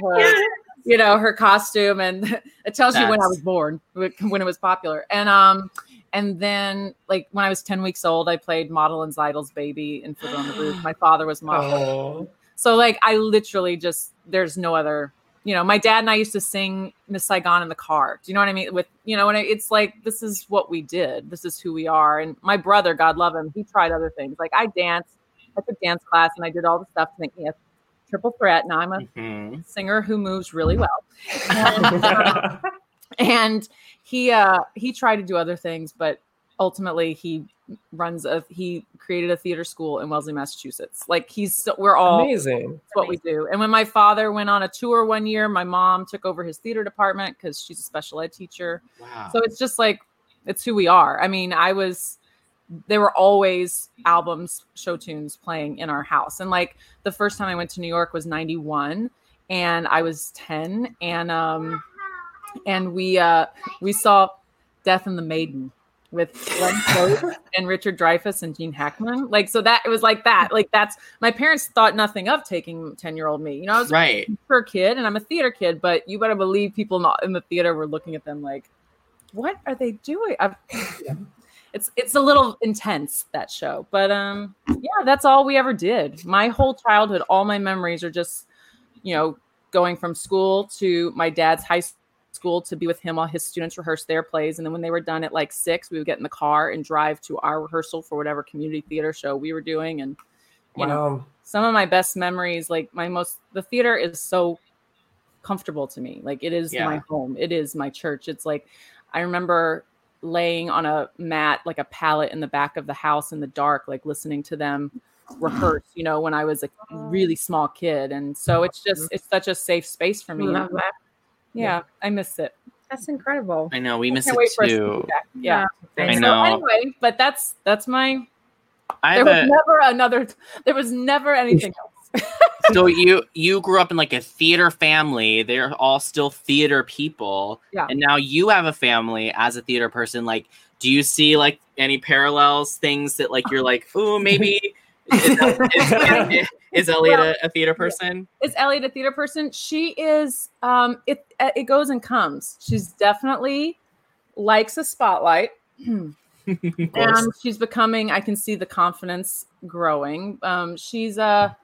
her, [LAUGHS] you know her costume, and [LAUGHS] it tells you when I was born, when it was popular, and um. And then, like when I was ten weeks old, I played Motel and Tzeitel's baby in Fiddler on the Roof. [GASPS] My father was Motel. Oh. So like I literally just there's no other you know my dad and I used to sing Miss Saigon in the car. Do you know what I mean? With you know, and it's like this is what we did. This is who we are. And my brother, God love him, he tried other things. Like I danced, I took dance class, and I did all the stuff to make me a triple threat. Now I'm a Mhm. singer who moves really well. [LAUGHS] And, he uh he tried to do other things, but ultimately he runs a he created a theater school in Wellesley, Massachusetts. Like he's so- we're all Amazing. that's what we do. And when my father went on a tour one year, my mom took over his theater department because she's a special ed teacher. Wow. So it's just like it's who we are. I mean, I was there were always albums, show tunes playing in our house. And like the first time I went to New York was 91 and I was 10 and um and we uh we saw Death and the Maiden with Glenn Close and Richard Dreyfuss and Gene Hackman. Like so that it was like that. Like that's my parents thought nothing of taking 10 year old me. You know, I was Right. for a kid and I'm a theater kid, but you better believe people not in the theater were looking at them like, what are they doing? I've, [LAUGHS] it's it's a little intense that show, but um yeah, that's all we ever did. My whole childhood, all my memories are just you know going from school to my dad's high school to be with him while his students rehearsed their plays, and then when they were done at like six, we would get in the car and drive to our rehearsal for whatever community theater show we were doing, and you know some of my best memories like my most the theater is so comfortable to me. Like it is my home. It is my church. It's like i remember laying on a mat like a pallet in the back of the house in the dark like listening to them rehearse you know when i was a really small kid. And so it's just it's such a safe space for me. Love that. Yeah i miss it That's incredible. I know we miss Can't it wait for us to be too. back. yeah I So know. anyway but that's that's my I there have was a, never another there was never anything else [LAUGHS] so you you grew up in like a theater family. They're all still theater people. Yeah. And now you have a family as a theater person. Like, do you see like any parallels, things that like you're like, oh, maybe [LAUGHS] is, is, is Elliot a, a theater person? is Elliot a theater person? She is. Um, it it goes and comes. She's definitely likes a spotlight, [CLEARS THROAT] and she's becoming. I can see the confidence growing. Um, she's uh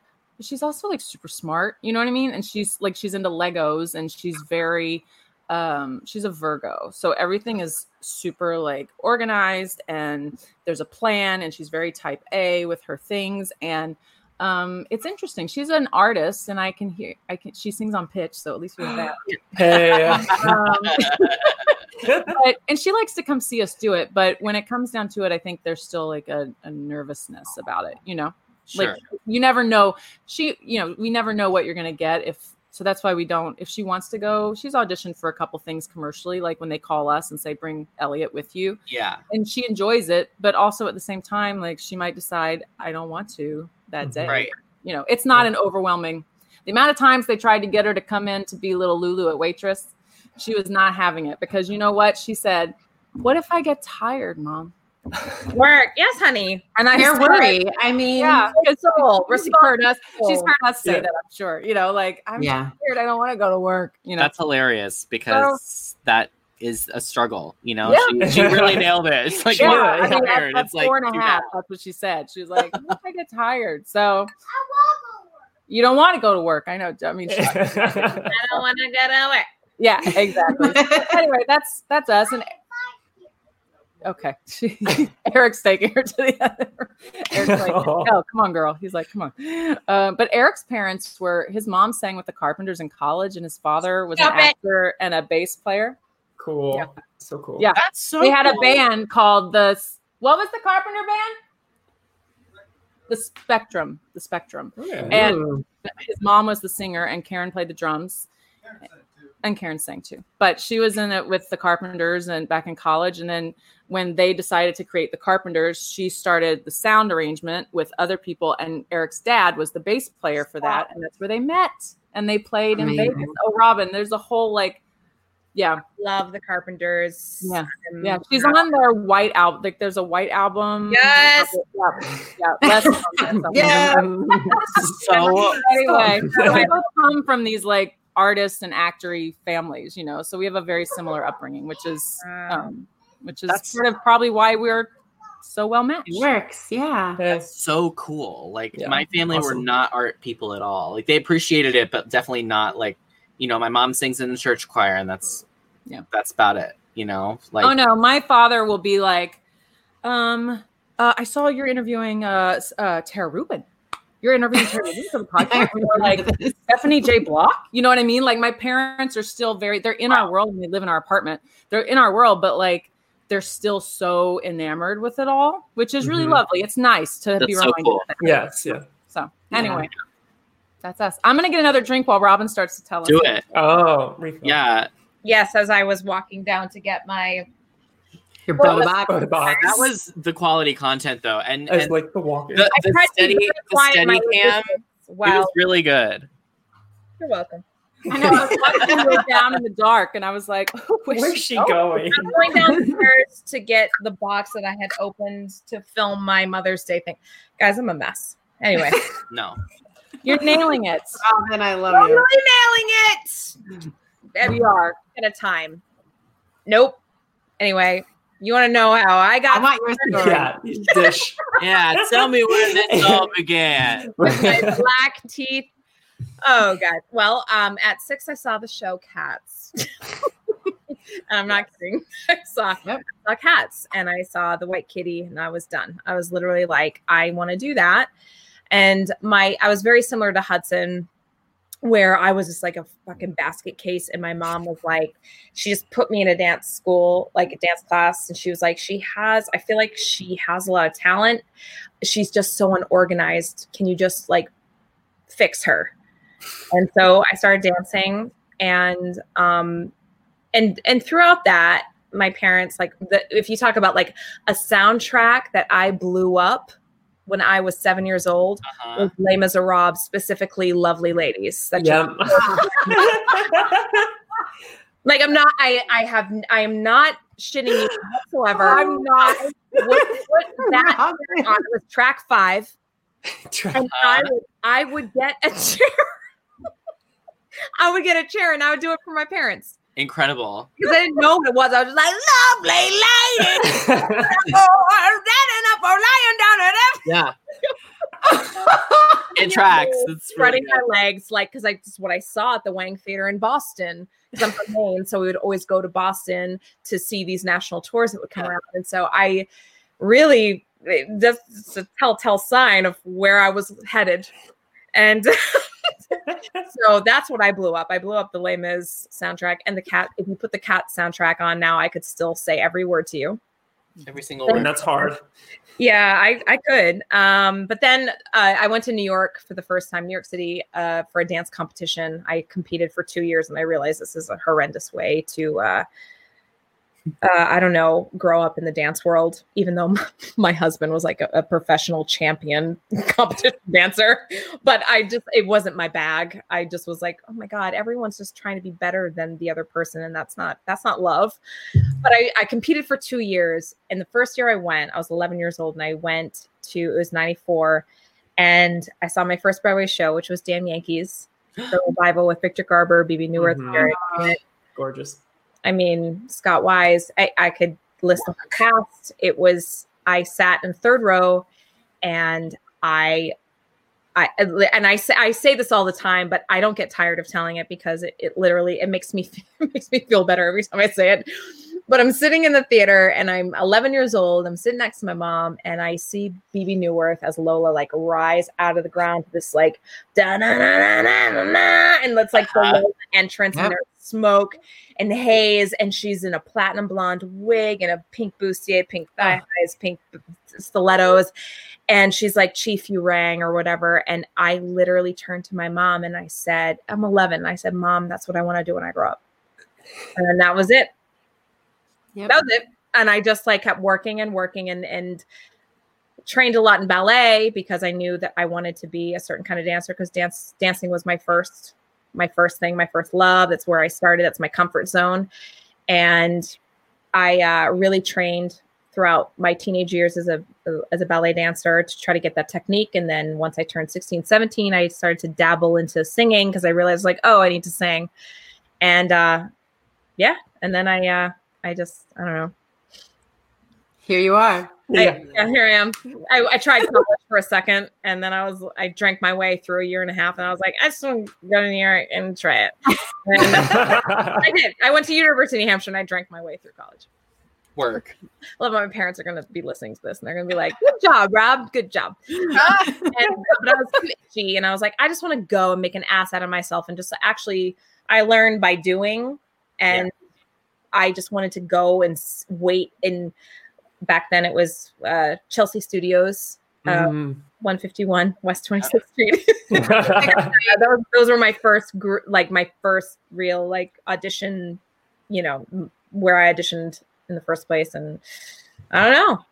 she's also like super smart. You know what I mean? And she's like she's into Legos, and she's very. Um, she's a Virgo, so everything is super like organized, and there's a plan, and she's very type A with her things, and um it's interesting she's an artist and i can hear i can she sings on pitch so at least we have that [GASPS] Hey. um, [LAUGHS] but and she likes to come see us do it but when it comes down to it i think there's still like a, a nervousness about it you know Sure. like you never know she you know we never know what you're gonna get if so that's why we don't if she wants to go she's auditioned for a couple things commercially like when they call us and say bring elliot with you Yeah. and she enjoys it but also at the same time like she might decide i don't want to that day Right. you know it's not an overwhelming the amount of times they tried to get her to come in to be little lulu at waitress she was not having it because you know what she said what if i get tired mom [LAUGHS] Work. Yes, honey. and i Fair said, worry. I mean, yeah because Soul. she's heard us she's Responsible. heard us say Yeah. that i'm sure you know like i'm Yeah. tired i don't want to go to work you know That's hilarious because that is a struggle. You know, Yeah. she, she really [LAUGHS] nailed it. It's like, yeah, yeah, I mean, that's, tired. that's It's like four and a half. bad. That's what she said. She was like, I get tired?" So you don't want to go to work. I know. I mean, [LAUGHS] [LAUGHS] I don't want to go to work. yeah, exactly. anyway, that's that's us. And okay, she, Eric's taking her to the other. Eric's like, "Oh, come on, girl." He's like, "Come on." Uh, but Eric's parents were his mom sang with the Carpenters in college, and his father was Stop an it. actor and a bass player. Cool. Yeah. So cool. Yeah, That's so. they had a band called the what was the Carpenter band? The Spectrum. The Spectrum. Oh, yeah. And his mom was the singer, and Karen played the drums. And Karen sang too, but she was in it with the Carpenters and back in college. And then when they decided to create the Carpenters, she started the sound arrangement with other people. And Eric's dad was the bass player for that, and that's where they met. And they played in Amazing. Vegas. Oh, Robyn, there's a whole like Yeah. Love the Carpenters. Yeah. Um, Yeah, she's on their white album. Like, there's a white album. Yes. Yeah. Yeah. Let's [LAUGHS] Yeah. [LAUGHS] So anyway, we [LAUGHS] both come from these like artists and actory families, you know. So we have a very similar upbringing, which is, um, which is That's- sort of probably why we're so well matched. It works, yeah. That's so cool. Like Yeah. my family were not art people at all. Like they appreciated it, but definitely not like you know. My mom sings in the church choir, and that's yeah, that's about it. You know, like oh no, my father will be like, um, uh, I saw you're interviewing uh, uh Tara Rubin. You're interviewing Tara Rubin for the [LAUGHS] podcast. Or, like Stephanie J. Block. You know what I mean? Like my parents are still very they're in our world and they live in our apartment. They're in our world, but like they're still so enamored with it all, which is really Mhm. lovely. It's nice to be That's so reminded cool. of that. Yes, yeah. So anyway, that's us. I'm gonna get another drink while Robin starts to tell us. do it. Oh, yeah. Yes, as I was walking down to get my your Well, Soda box. That was the quality content though, and, As and like the walking. the, the tried to be steady, the quiet in my steady cam. resistance. It Wow. was really good. You're welcome. I know. I was watching you go down in the dark, and I was like, [LAUGHS] Where's she going? I'm going downstairs to get the box that I had opened to film my Mother's Day thing. Guys, I'm a mess. Anyway, [LAUGHS] No, You're nailing it. [LAUGHS] Robyn, I love I'm you. really nailing it. We are at a time. Nope. Anyway, you want to know how I got? I want your story. Yeah, dish. yeah. Tell me where this [LAUGHS] all began. with my black teeth. Oh god. Well, um, at six I saw the show Cats. [LAUGHS] I'm not kidding. I saw, I saw Cats and I saw the White Kitty and I was done. I was literally like, I want to do that. And my I was very similar to Hudson where I was just like a fucking basket case. And my mom was like, she just put me in a dance school, like a dance class. And she was like, she has, I feel like she has a lot of talent. She's just so unorganized. Can you just like fix her? And so I started dancing and, um, and, and throughout that, my parents, like the, if you talk about like a soundtrack that I blew up when I was seven years old Uh-huh. was Les Miserables, specifically Lovely Ladies. That Yeah. [LAUGHS] like I'm not I I have I am not shitting you whatsoever. I'm not would put that [LAUGHS] on it was track five. And I would I would get a chair. [LAUGHS] I would get a chair and I would do it for my parents. Incredible. Because I didn't know what it was. I was just like, lovely lady. oh, that enough for lying down at them. Yeah. [LAUGHS] it tracks. It's really my legs, like because I just what I saw at the Wang Theater in Boston. Because I'm from Maine, so we would always go to Boston to see these national tours that would come around, and so I really eh, that's a telltale sign of where I was headed, and [LAUGHS] [LAUGHS] so that's what I blew up. I blew up the Les Mis soundtrack and the cat. If you put the cat soundtrack on now, I could still say every word to you. Every single And word. that's hard. Yeah, I, I could. Um, but then uh, I went to New York for the first time, New York City, uh, for a dance competition. I competed for two years and I realized this is a horrendous way to, uh, uh, I don't know, grow up in the dance world, even though [LAUGHS] my husband was like a, a professional champion [LAUGHS] competition dancer. But I just, it wasn't my bag. I just was like, oh my God, everyone's just trying to be better than the other person. And that's not, that's not love. But I, I competed for two years. And the first year I went, I was 11 years old and I went to, it was 94. And I saw my first Broadway show, which was Damn Yankees, the [GASPS] revival with Victor Garber, Bebe Neuwirth, Mhm. Gorgeous. I mean, Scott Wise, I, I could list the cast. It was, I sat in third row and I, I, and I say, I say this all the time, but I don't get tired of telling it because it, it literally, it makes me, [LAUGHS] it makes me feel better every time I say it. But I'm sitting in the theater and I'm 11 years old. I'm sitting next to my mom and I see Bebe Neuwirth as Lola like rise out of the ground to this like da na na na na na na, and it's like the [LAUGHS] Uh-huh. Entrance Yep. and there's smoke and haze and she's in a platinum blonde wig and a pink bustier, pink thigh highs, pink stilettos. And she's like, Chief, you rang or whatever. And I literally turned to my mom and I said, I'm 11. I said, Mom, that's what I want to do when I grow up. And that was it. That was it. And I just like kept working and working and and trained a lot in ballet because I knew that I wanted to be a certain kind of dancer because dance dancing was my first my first thing, my first love. That's where I started. That's my comfort zone. And I uh, really trained throughout my teenage years as a as a ballet dancer to try to get that technique and then once i turned 16 17 i started to dabble into singing because i realized like oh i need to sing and uh yeah and then i uh i just i don't know here you are I, yeah, here I am. I, I tried college for a second, and then I was I drank my way through a year and a half, and I was like, I just want to go in here and try it. And [LAUGHS] I did. I went to University of New Hampshire, and I drank my way through college. Work. I love how my parents are going to be listening to this, and they're going to be like, "Good job, Rob. Good job." [LAUGHS] and, but I was too itchy, and I was like, I just want to go and make an ass out of myself, and just actually, I learned by doing, and yeah. I just wanted to go and wait and back then it was uh, Chelsea Studios, uh, mm. 151 West 26th Street. [LAUGHS] [LAUGHS] those, those, were my first, gr- like my first real like audition, you know, where I auditioned in the first place. And I don't know,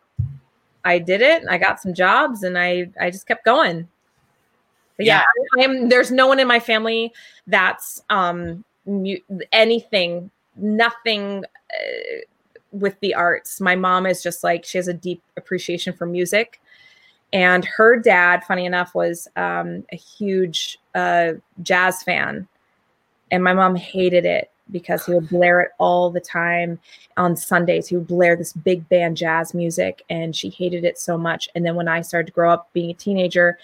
I did it. I got some jobs, and I I just kept going. But yeah, yeah I am. There's no one in my family that's um mu- anything, nothing. Uh, with the arts. My mom is just like she has a deep appreciation for music. And her dad, funny enough, was um, a huge uh, jazz fan. And my mom hated it because he would blare it all the time on Sundays. He would blare this big band jazz music, and she hated it so much. And then when I started to grow up being a teenager,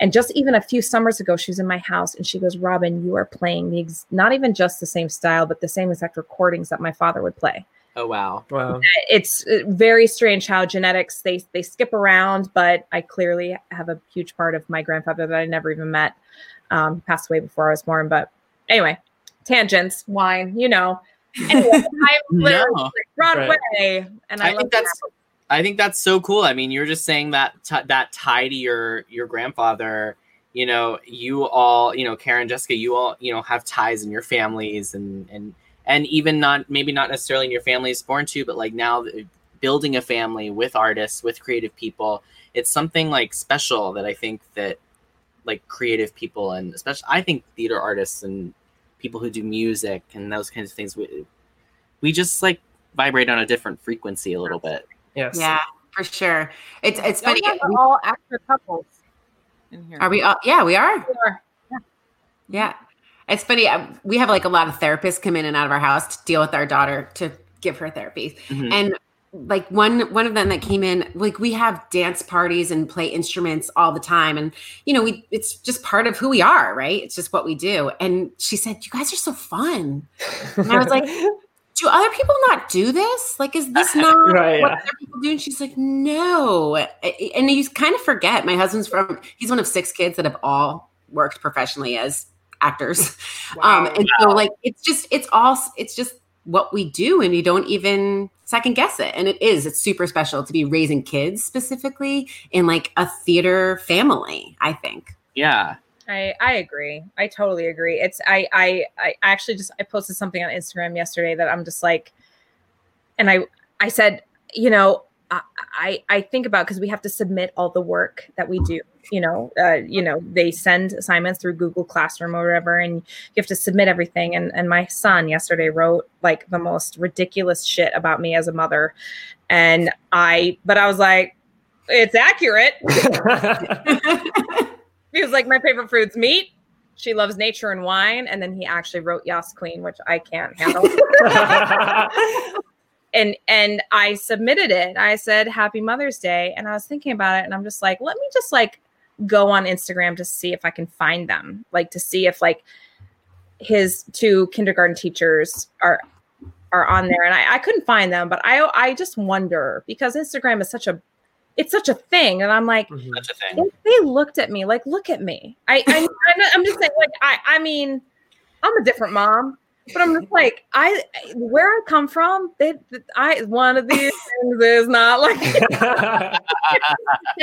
and just even a few summers ago, she was in my house and she goes, Robyn, you are playing the ex- not even just the same style, but the same exact recordings that my father would play. Oh wow. Wow. It's uh, very strange how genetics they they skip around, but I clearly have a huge part of my grandfather that I never even met. Um, passed away before I was born, but anyway, tangents, wine, you know. [LAUGHS] Anyway, I'm literally no. Broadway, right. and I, I think that's. That. I think that's so cool. I mean, you're just saying that t- that tie to your your grandfather. You know, you all, you know, Karen, Jessica, you all, you know, have ties in your families, and and and even not maybe not necessarily in your family is born to, but like now uh, building a family with artists, with creative people, it's something like special that I think that like creative people and especially I think theater artists and people who do music and those kinds of things we, we just like vibrate on a different frequency a little bit. Yes. Yeah, for sure. It's it's funny. We're all actor couples in here. Are we all? Yeah, we are. We are. Yeah. yeah. It's funny. uh, We have like a lot of therapists come in and out of our house to deal with our daughter to give her therapy. Mhm. And like one one of them that came in, like we have dance parties and play instruments all the time, and you know we it's just part of who we are, right? It's just what we do. And she said, "You guys are so fun," and I was like. [LAUGHS] Do other people not do this? Like, is this [LAUGHS] not Right, what yeah. other people do? And she's like, no. And you kind of forget. My husband's from, he's one of six kids that have all worked professionally as actors. [LAUGHS] Um, and so like it's just it's all it's just what we do and we don't even second guess it. And it is, it's super special to be raising kids specifically in like a theater family, I think. Yeah. I I agree. I totally agree. It's I I I actually just I posted something on Instagram yesterday that I'm just like, and I I said you know I I, I think about because we have to submit all the work that we do. You know, uh, you know they send assignments through Google Classroom or whatever, and you have to submit everything. And and my son yesterday wrote like the most ridiculous shit about me as a mother, and I but I was like, it's accurate. [LAUGHS] he was like, my favorite fruit's meat. She loves nature and wine. And then he actually wrote Yas Queen, which I can't handle. [LAUGHS] and and I submitted it. I said, Happy Mother's Day. And I was thinking about it and I'm just like, let me just like go on Instagram to see if I can find them. Like to see if like his two kindergarten teachers are are on there. And I, I couldn't find them, but I I just wonder because Instagram is such a it's such a thing. And I'm like, mm-hmm. Such a thing. they looked at me like look at me i, I I'm, I'm just saying like i i mean i'm a different mom but i'm just like i where i come from they i one of these things is not like [LAUGHS] [LAUGHS] and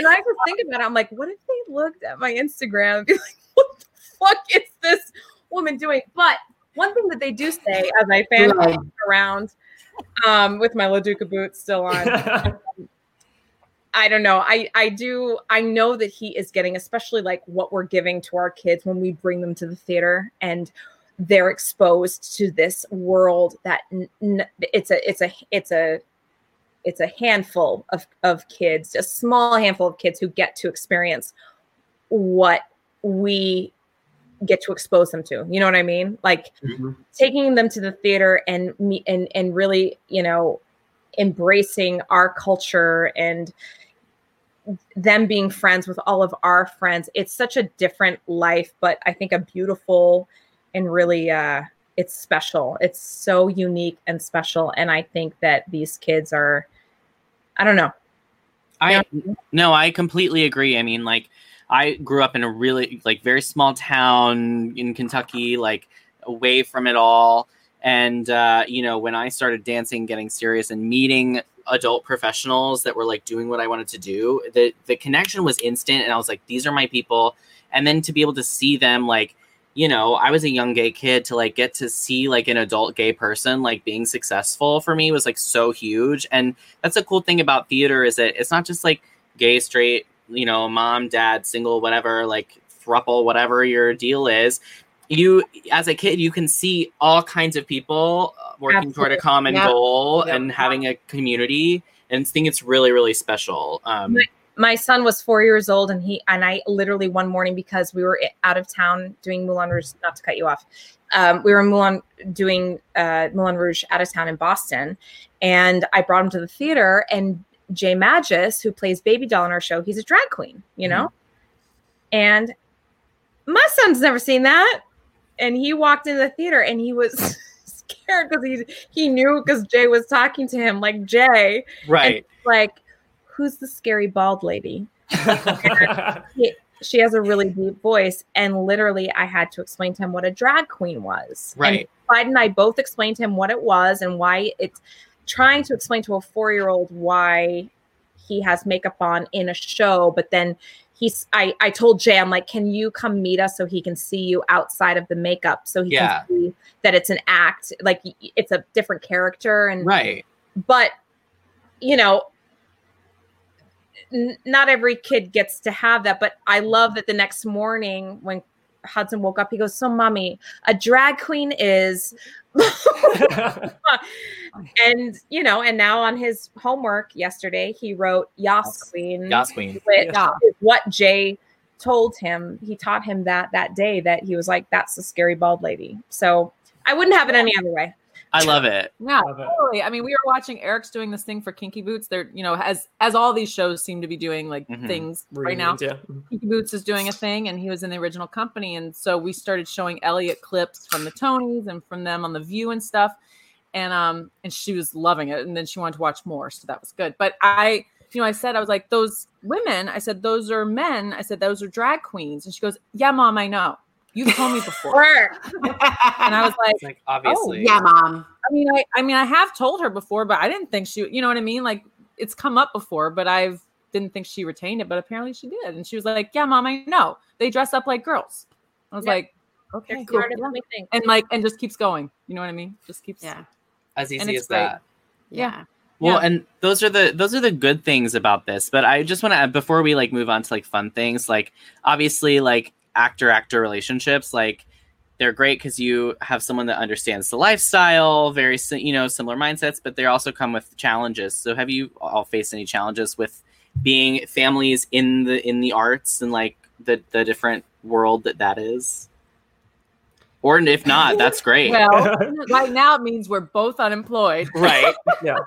i just think about it i'm like what if they looked at my instagram and be like [LAUGHS] what the fuck is this woman doing but one thing that they do say as i fan Right. around um with my laduca boots still on I don't know. I I do I know that he is getting especially like what we're giving to our kids when we bring them to the theater and they're exposed to this world that n- it's a it's a it's a it's a handful of of kids, a small handful of kids who get to experience what we get to expose them to. You know what I mean? Like mm-hmm. taking them to the theater and me and and really, you know, embracing our culture and them being friends with all of our friends. It's such a different life, but I think a beautiful and really uh it's special. It's so unique and special and I think that these kids are I don't know. I no, I completely agree. I mean, like I grew up in a really like very small town in Kentucky, like away from it all. And uh, you know, when I started dancing, getting serious, and meeting adult professionals that were like doing what I wanted to do, the the connection was instant, and I was like, these are my people. And then to be able to see them, like, you know, I was a young gay kid to like get to see like an adult gay person like being successful for me was like so huge. And that's a cool thing about theater is that it's not just like gay, straight, you know, mom, dad, single, whatever, like thruple, whatever your deal is. You, as a kid, you can see all kinds of people uh, working toward a common Yep. goal Yep. and having a community. And I think it's really, really special. Um, my, son was four years old and he and i literally one morning because we were out of town doing moulin rouge not to cut you off um, we were in moulin doing uh, moulin rouge out of town in boston. And i brought him to the theater and jeigh madjus who plays baby doll in our show he's a drag queen you know? And my son's never seen that. And he walked into the theater and he was [LAUGHS] scared because he he knew because jeigh was talking to him like jay Right. and like who's the scary bald lady [LAUGHS] she has a really deep voice and literally i had to explain to him what a drag queen was Right. and Clyde and i both explained to him what it was and why it's trying to explain to a four-year-old why he has makeup on in a show but then he's i i told jeigh i'm like can you come meet us so he can see you outside of the makeup so he Yeah. can see that it's an act like it's a different character and Right. but you know n- not every kid gets to have that but i love that the next morning when hudson woke up he goes so mommy a drag queen is [LAUGHS] and you know and now on his homework yesterday he wrote yas queen. Yas Queen. which Yeah. what jeigh told him. He taught him that that day that he was like that's the scary bald lady. So i wouldn't have it any other way I love it. Yeah, totally. I mean, we were watching Eric's doing this thing for Kinky Boots. They're, you know, as as all these shows seem to be doing like Mhm. things right now. Yeah. Kinky Boots is doing a thing, and he was in the original company, and so we started showing Elliot clips from the Tonys and from them on the View and stuff, and um, and she was loving it, and then she wanted to watch more, so that was good. But I, you know, I said I was like those women. I said those are men. I said those are drag queens, and she goes, "Yeah, mom, I know. You've told me before." and I was like, like oh, obviously. yeah, mom. I mean, I, I mean, I have told her before, but I didn't think she, you know what I mean? Like it's come up before, but I've didn't think she retained it, but apparently she did. And she was like, "Yeah, mom, I know. They dress up like girls." I was Yep. like, "Okay, They're cool." smarter than we think. and like, and just keeps going. You know what I mean? Just keeps. Yeah. As And easy as great. that. Yeah. Well, Yeah. and those are the those are the good things about this. But I just want to before we like move on to like fun things, like obviously like actor actor relationships, like they're great because you have someone that understands the lifestyle, very you know similar mindsets, but they also come with challenges. So have you all faced any challenges with being families in the in the arts and like the the different world that that is? Or if not, that's [LAUGHS] great. Well, [LAUGHS] right now it means we're both unemployed, right. [LAUGHS] Yeah.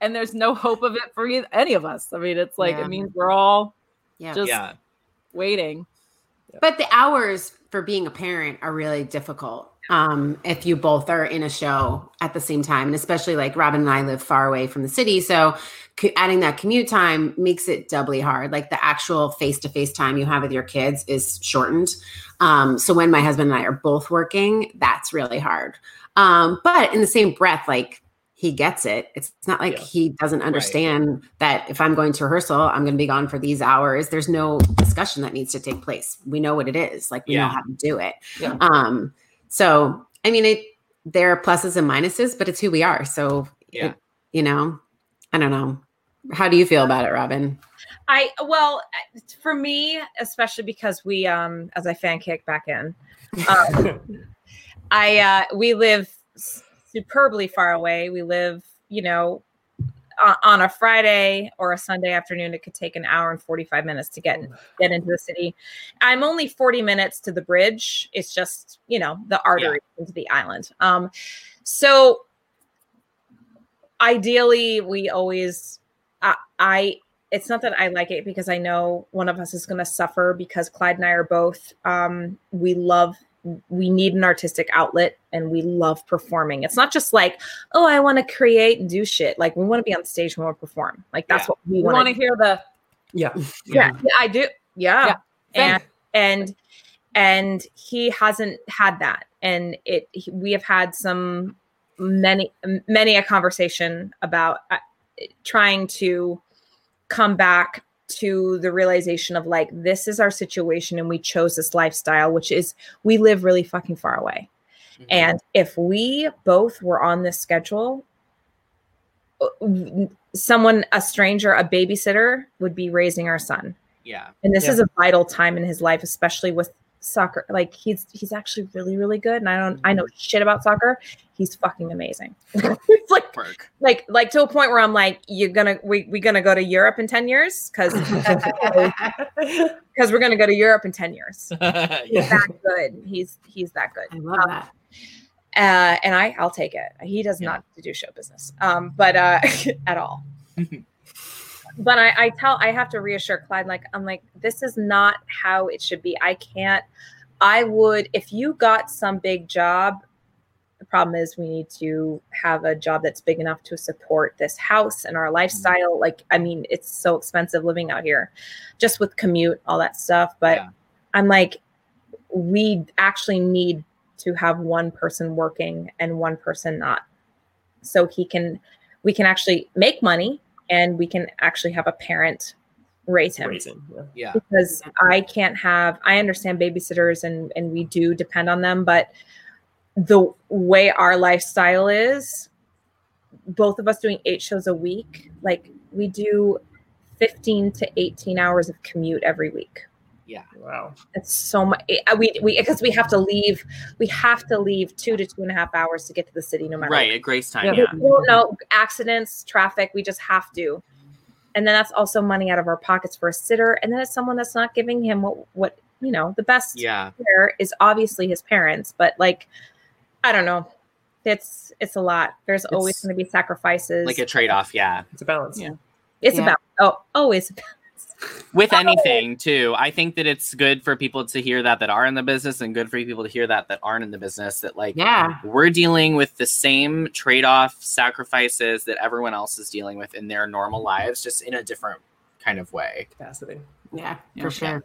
and there's no hope of it for any of us. I mean, it's like Yeah. it means we're all Yeah. just Yeah. waiting. But the hours for being a parent are really difficult. Um, if you both are in a show at the same time, and especially like Robyn and I live far away from the city, so adding that commute time makes it doubly hard. Like the actual face to face time you have with your kids is shortened. Um, so when my husband and I are both working, that's really hard. Um, but in the same breath, like he gets it. It's not like he doesn't understand that if I'm going to rehearsal, I'm going to be gone for these hours. There's no discussion that needs to take place. We know what it is. Like we know how to do it. Yeah. Um, so I mean, it there are pluses and minuses, but it's who we are. So Yeah. it- you know, I don't know. How do you feel about it, Robyn? I well, for me, especially because we, um, as I fan kick back in, um, [LAUGHS] I uh, we live superbly far away. We live, you know, on, a Friday or a Sunday afternoon. It could take an hour and forty five minutes to get get into the city. I'm only forty minutes to the bridge. It's just you know the artery into the island. Um, so ideally, we always, I, I it's not that I like it because I know one of us is going to suffer because Clyde and I are both um we love we need an artistic outlet and we love performing. It's not just like, oh, I want to create and do shit. Like we want to be on stage when we perform. Like that's Yeah. what we We want want to hear the [LAUGHS] yeah. yeah, yeah, I do. Yeah. Yeah. And and and he hasn't had that. And it he- we have had some many many a conversation about uh, trying to come back to the realization of like this is our situation and we chose this lifestyle which is we live really fucking far away. And if we both were on this schedule, uh, someone, a stranger, a babysitter would be raising our son. Yeah. And this Yeah. is a vital time in his life, especially with soccer. Like he's he's actually really, really good. And I don't I know shit about soccer. He's fucking amazing. [LAUGHS] it's like like like to a point where I'm like, you're gonna we we gonna go to Europe in 10 years? Cause [LAUGHS] [LAUGHS] because we're gonna go to Europe in 10 years. He's that good. He's he's that good. I love that. Uh, and I I'll take it. He does not to do show business. Um, but uh at all. But I, I tell I have to reassure Clyde, like I'm like, this is not how it should be. I can't I would if you got some big job, the problem is we need to have a job that's big enough to support this house and our mm-hmm. lifestyle. Like, I mean, it's so expensive living out here, just with commute, all that stuff. But I'm like, we actually need to have one person working and one person not. So he can we can actually make money and we can actually have a parent raise him. Raise him, yeah. because I can't have I understand babysitters and and we do depend on them but the way our lifestyle is both of us doing 8 shows a week like we do 15 to 18 hours of commute every week Yeah. Wow. it's so much eh, uh, we we because we have to leave we have to leave two to two and a half hours to get to the city no matter Right, what. at Grace time. Yeah, Yeah. we don't accidents, traffic. We just have to, and then that's also money out of our pockets for a sitter. And then it's someone that's not giving him what what you know the best. Yeah. There is obviously his parents, but like I don't know, it's it's a lot. There's always going to be sacrifices. Like a trade off, yeah. It's a balance. Yeah. it's Yeah. about oh always about With anything too. I think that it's good for people to hear that that are in the business and good for people to hear that that aren't in the business that like Yeah. we're dealing with the same trade-off sacrifices that everyone else is dealing with in their normal lives just in a different kind of way. Capacity. Yeah, for sure.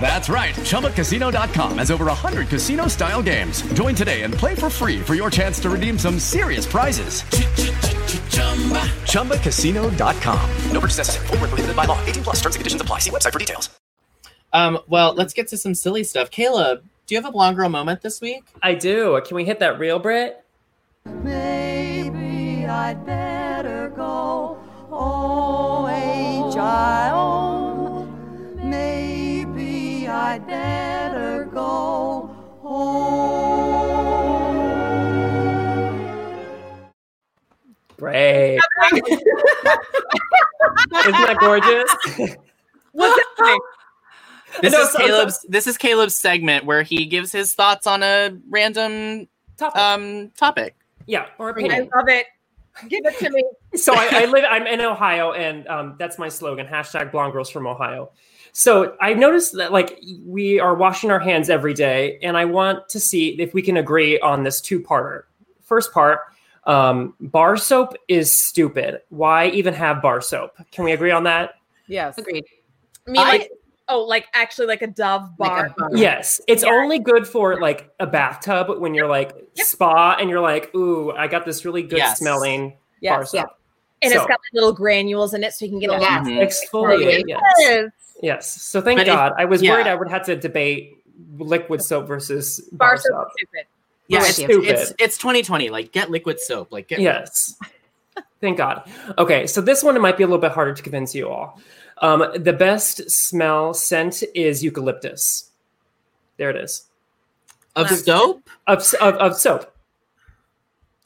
That's right. ChumbaCasino.com has over 100 casino style games. Join today and play for free for your chance to redeem some serious prizes. ChumbaCasino.com. No purchase necessary. Void were prohibited by law. 18 plus terms and conditions apply. See website for details. Um, well, let's get to some silly stuff. Caleb, do you have a blonde girl moment this week? I do. Can we hit that real Brit? Maybe I'd better go away, child. Maybe I'd better go Brave. Isn't that gorgeous? What's happening? This No, is so- Caleb's this is Caleb's segment where he gives his thoughts on a random topic. um topic. Yeah, or I love it. Give it to me. so I, I live. I'm in Ohio, and um, that's my slogan: hashtag Blonde Girls from Ohio. So I noticed that like we are washing our hands every day, and I want to see if we can agree on this two-parter. First part: um, bar soap is stupid. Why even have bar soap? Can we agree on that? Yes. Agreed. I mean, like, oh, like actually like a Dove bar. Yes, it's only good for like a bathtub when you're like spa and you're like, ooh, I got this really good Yes. smelling bar Yes. soap. And So- it's got like little granules in it, so you can get a Yes, lot. exfoliate. Yes. Yes. Yes. So thank But if- God. I was yeah. worried I would have to debate liquid soap versus Bar bar, soap soap. stupid. Yeah, it's, Stupid. it's it's 2020. Like get liquid soap. Like get Yes. Thank God. Okay, so this one it might be a little bit harder to convince you all. Um, the best smell scent is eucalyptus. There it is. of soap. Of, of, of soap.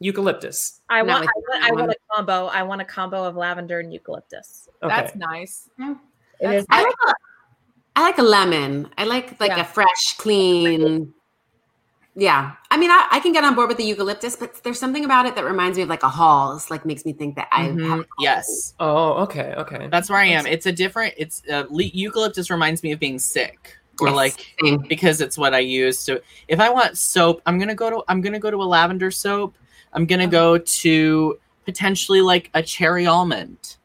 Eucalyptus. I want, like I want, I want a combo. I want a combo of lavender and eucalyptus. Okay. That's nice. It is. I like a, I like a lemon. I like like Yeah. a fresh, clean. Yeah, I mean, I, I can get on board with the eucalyptus, but there's something about it that reminds me of like a Halls. Like makes me think that I Mhm. have. Yes, Oh, okay, okay. that's where I am. It's a different. It's uh, le- eucalyptus reminds me of being sick, or Yes, like because it's what I use. So if I want soap, I'm gonna go to I'm gonna go to a lavender soap. I'm gonna go to potentially like a cherry almond.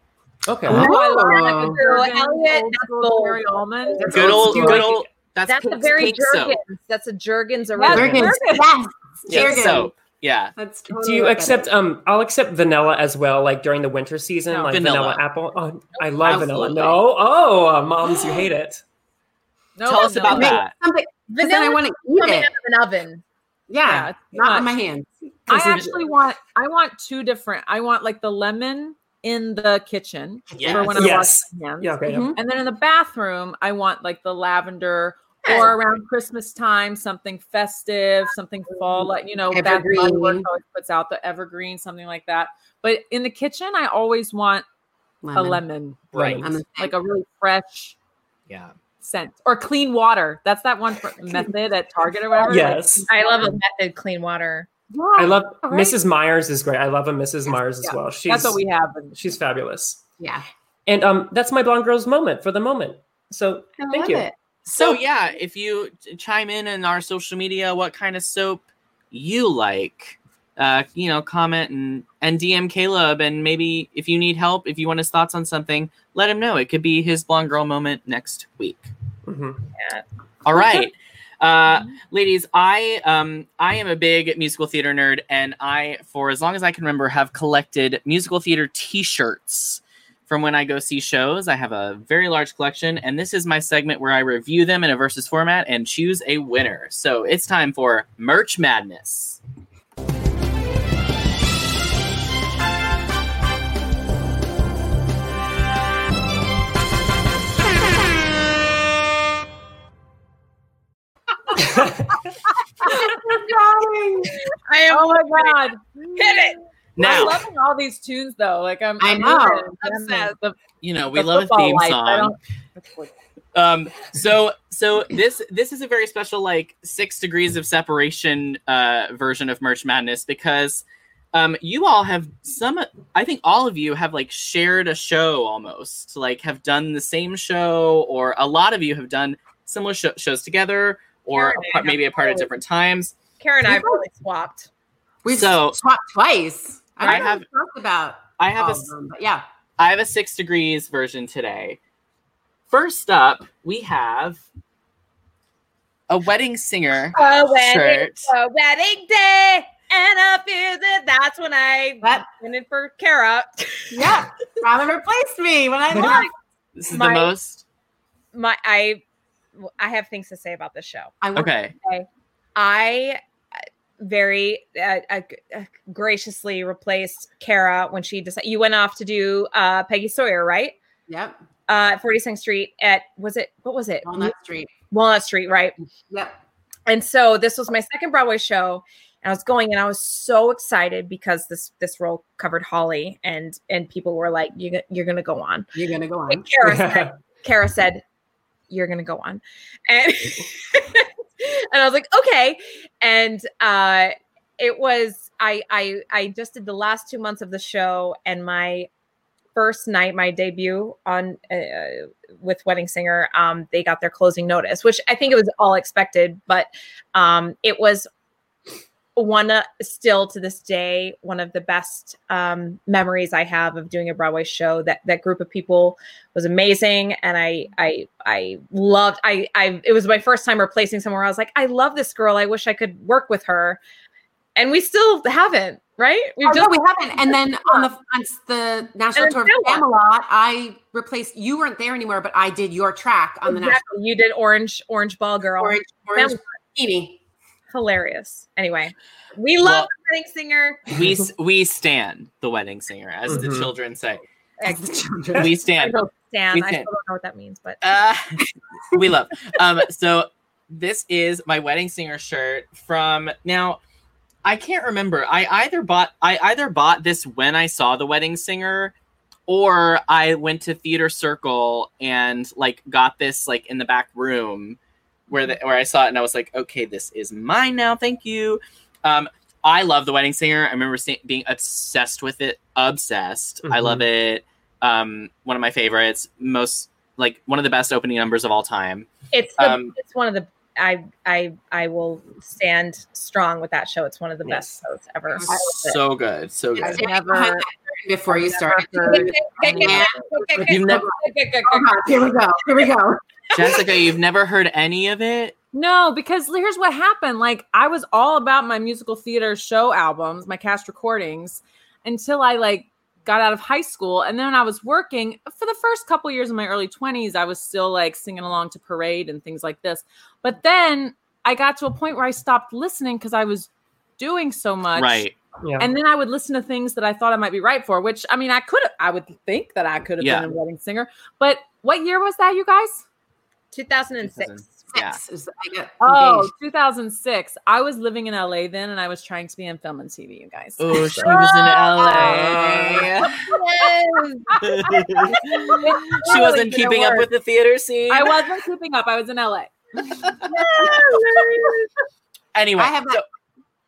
Okay. Oh, I love Oh. like a Jergens Elliot, old that's school bold. cherry almond. That's Good old, good old. That's, That's a very pink soap. Jergens. That's a Jergens That's original. Jergens, Jergens. yes, Yeah, soap. Yeah. That's Do you accept is. um I'll accept vanilla as well, like during the winter season, No. like Vanilla. vanilla, apple. Oh, I love vanilla. No, oh uh, moms, you hate it. No, Tell us about no. that. Something, 'cause then I want to eat it. out of an oven. Yeah, Yeah, not not- on my hands. I actually want I want two different. I want like the lemon in the kitchen Yes. for when I Yes. wash hands. Yeah, okay. yeah. Mhm. And then in the bathroom, I want like the lavender or around Christmas time, something festive, something fall, like you know, Bath and Body always puts out the evergreen, something like that. But in the kitchen, I always want a Lemon. lemon, Right. I'm like a really fresh Yeah. scent or clean water. That's that one for [LAUGHS] method at Target or whatever. Yes. I love a method clean water. I love right. Mrs. Meyer's is great. I love a Mrs. Meyer's as Yeah. well. She's That's what we have. in- she's fabulous. Yeah, And um that's my blonde girl's moment for the moment. So I thank love you. it. So yeah, if you chime in in our social media, what kind of soap you like, uh, you know, comment and and DM Caleb, and maybe if you need help, if you want his thoughts on something, let him know. It could be his blonde girl moment next week. Mhm. All right. Uh, ladies, I um I am a big musical theater nerd, and I, for as long as I can remember, have collected musical theater T-shirts from when I go see shows. I have a very large collection, and this is my segment where I review them in a versus format and choose a winner. So it's time for Merch Madness. I am Oh my god! hit it. Now, I'm loving all these tunes though. Like I'm, I I'm know. obsessed. The, you know, we the love a theme life, song. don't- That's what- um so so this this is a very special like six degrees of separation uh version of merch madness because um you all have some i think all of you have like shared a show almost like have done the same show or a lot of you have done similar sh- shows together or Karen and I a part- maybe a part of different times Karen and I have really swapped. We've So- swapped twice. I, I have- talked about. i have a them, yeah. I have a six degrees version today. First up, we have a wedding singer A wedding, shirt. a wedding day, and I feel that that's when I What? went in for Kara. Yeah, Robyn replaced me when I [LAUGHS] left. This is My- the most My I I have things to say about this show. I worked- okay. I uh, very uh, uh, uh, graciously replaced Kara when she decided you went off to do uh, Peggy Sawyer, right? Yep, Uh, at 42nd Street at was it what was it? Walnut Street. Walnut Street, right? Yep. And so this was my second Broadway show, and I was going, and I was so excited because this this role covered Holly, and and people were like, "You you're gonna go on." You're gonna go on. And Kara said, [LAUGHS] Kara said, "You're gonna go on," [LAUGHS] and and I was like, "Okay," and uh, it was I I I just did the last two months of the show, and my first night, my debut on uh, with Wedding Singer, um, they got their closing notice, which I think it was all expected, but um, it was one uh, still to this day one of the best um, memories I have of doing a Broadway show. That that group of people was amazing, and I I I loved. I I it was my first time replacing someone. Where I was like, I love this girl. I wish I could work with her, and we still haven't. Right? We've oh, no, we haven't. And then [LAUGHS] on the on the national tour of Camelot, I replaced. You weren't there anymore, but I did your track on the national. You did Orange Orange Ball Girl. Orange, orange bikini. Hilarious. Anyway, we love Well- the wedding singer. we we stand the wedding singer, as the Mhm. children say. As the children. We stand. I don't stand. We I stand. still don't know what that means, but Uh, [LAUGHS] we love. Um, so this is my wedding singer shirt from now. I can't remember. I either bought I either bought this when I saw the wedding singer, or I went to Theater Circle and like got this like in the back room where the, where I saw it and I was like, okay, this is mine now. Thank you. Um, I love the wedding singer. I remember se- being obsessed with it. Obsessed. I love it. Um, one of my favorites. Most like one of the best opening numbers of all time. it's the, Um, it's one of the I I I will stand strong with that show. It's one of the best shows ever. I it. So good. So good. I've never before you start. You've never, Here we go. Here we go. Jessica, you've never heard any of it? No, because here's what happened. Like I was all about my musical theater show albums, my cast recordings, until I like got out of high school. And then I was working for the first couple years of my early 20s, I was still like singing along to parade and things like this. But then I got to a point where I stopped listening because I was doing so much. Right. Yeah. And then I would listen to things that I thought I might be right for, which I mean, I could have, I would think that I could have Yeah. been a wedding singer. But what year was that, you guys? 2006. Yeah. Is- Oh, 2006. I was living in LA then, and I was trying to be in film and TV. You guys. Oh, she was in [LAUGHS] LA. she wasn't keeping up with the theater scene. I wasn't keeping up. I was in LA. [LAUGHS] Anyway, I have that.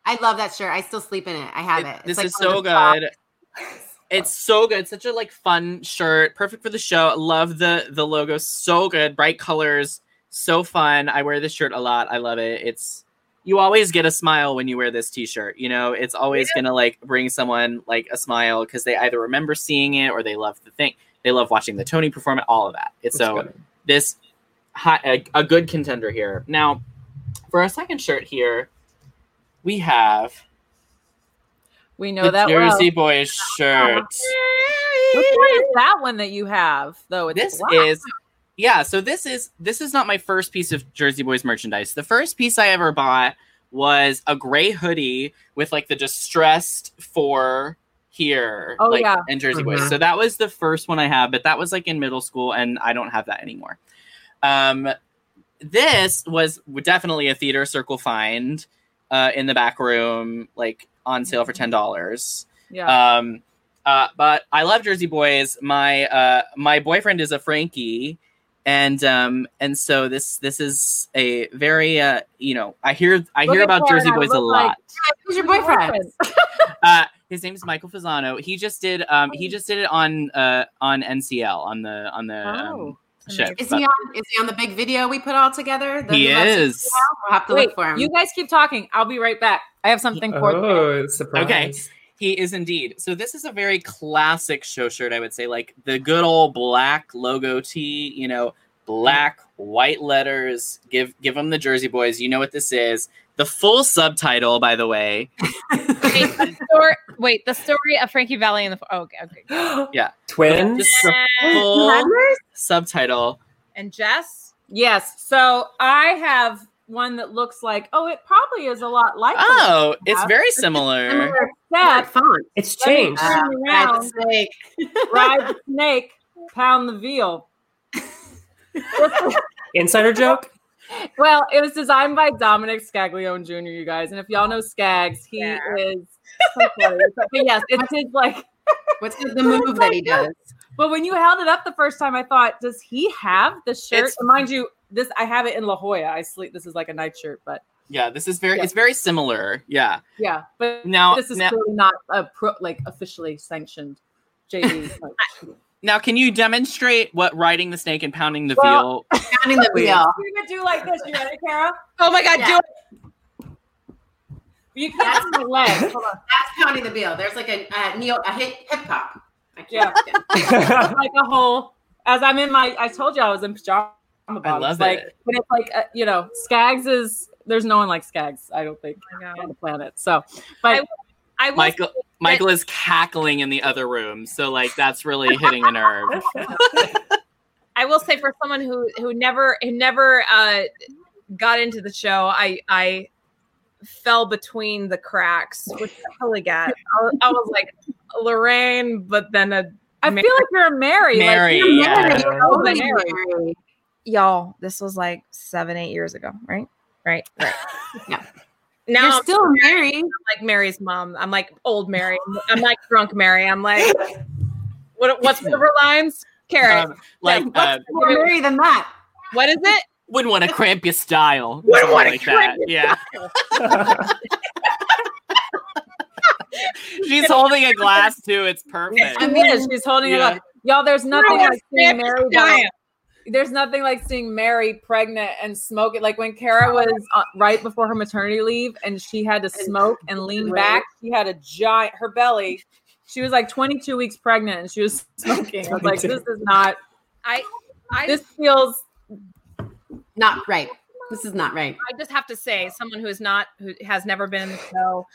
I love that shirt. I still sleep in it. I have it. It's this like is so the top- good. [LAUGHS] It's so good. Such a like fun shirt. Perfect for the show. Love the the logo. So good. Bright colors. So fun. I wear this shirt a lot. I love it. It's you always get a smile when you wear this t-shirt. You know, it's always gonna like bring someone like a smile because they either remember seeing it or they love the thing. They love watching the Tony perform it. All of that. It's That's so good. this high, a, a good contender here. Now, for our second shirt here, we have We know the that Jersey well. Boys shirt. Which one is that one that you have, though? It's This black. is yeah, so this is this is not my first piece of Jersey Boys merchandise. The first piece I ever bought was a gray hoodie with like the distressed for here Oh, like yeah. and Jersey Mhm. Boys. So that was the first one I have, but that was like in middle school and I don't have that anymore. Um this was definitely a theater circle find uh in the back room like on sale for $10. yeah. Um, uh, but I love Jersey Boys. My uh, my boyfriend is a Frankie, and um, and so this this is a very uh, you know I hear I hear about Jersey Boys a look like- lot. Who's your boyfriend? [LAUGHS] Uh, his name is Michael Fasano. He just did um, he just did it on uh, on NCL on the on the um, Oh, ship. Is But he on? Is he on the big video we put all together? The He Who Loves You is. We'll have to Wait, look for him. you guys keep talking. I'll be right back. I have something for you. Oh, surprise. Okay. He is indeed. So this is a very classic show shirt, I would say, like the good old black logo tee. You know, black white letters. Give give them the Jersey Boys. You know what this is. The full subtitle, by the way. Wait, the story, wait, the story of Frankie Valli and the oh, okay, okay. [GASPS] Yeah, Twins. The full subtitle. And Jess, Yes. So I have one that looks like. Oh, it probably is a lot like. the one Oh, you it's very similar. Similar Except font. It's Let changed. turn Uh, around. ride the snake. ride the snake, pound the veal. [LAUGHS] Insider joke. Well, it was designed by Dominic Scaglione Jr. You guys, and if y'all know Skaggs, he Yeah. is. So but yes, it's his like. What's the the move [LAUGHS] that he does? But when you held it up the first time, I thought, does he have the shirt? It's- And mind you, this I have it in La Jolla. I sleep. This is like a night shirt, but Yeah, this is very it's very similar. Yeah. Yeah, but Now- this is now- clearly not a pro, like officially sanctioned JV. [LAUGHS] like, Now, can you demonstrate what riding the snake and pounding the Well- veal? [LAUGHS] Pounding the We're wheel. gonna do like this. You ready, Kara? Oh my god, do it. You can't my leg. [LAUGHS] That's pounding the wheel. There's like a, a neo a hip hip hop. I Yeah. can't. like a whole. As I'm in my, I told you I was in pajama bottoms. love like, it. But it's like uh, you know, Skags is. There's no one like Skags. I don't think on the planet. So, but I will Michael Michael is cackling in the other room, so like that's really hitting a nerve. [LAUGHS] I will say for someone who who never who never uh, got into the show, I I fell between the cracks, which I totally got. I was, I was like Lorraine, but then a I feel like you're a Mary. Mary, like, you're yeah. Mary. You're totally Mary. Mary. y'all. This was like seven eight years ago, right? Right, right. [LAUGHS] Yeah. Now You're I'm still Mary. I'm like Mary's mom. I'm like old Mary. I'm like drunk Mary. I'm like, [LAUGHS] what? What's the her lines? Carrot. Um, like Yeah, uh, More Mary than that. what is it? wouldn't want to cramp your style. Wouldn't wanna like cramp that. your Yeah. [LAUGHS] She's holding a glass too. It's perfect. I mean, She's holding it Yeah. up. Y'all, there's nothing No, like seeing it's Mary. dying. There's nothing like seeing Mary pregnant and smoking. Like when Kara was uh, right before her maternity leave and she had to smoke and lean back, she had a giant, her belly. She was like 22 weeks pregnant and she was [LAUGHS] smoking. I was like, this is not, I I this feels Not right. This is not right. I just have to say, someone who is not who has never been in the show,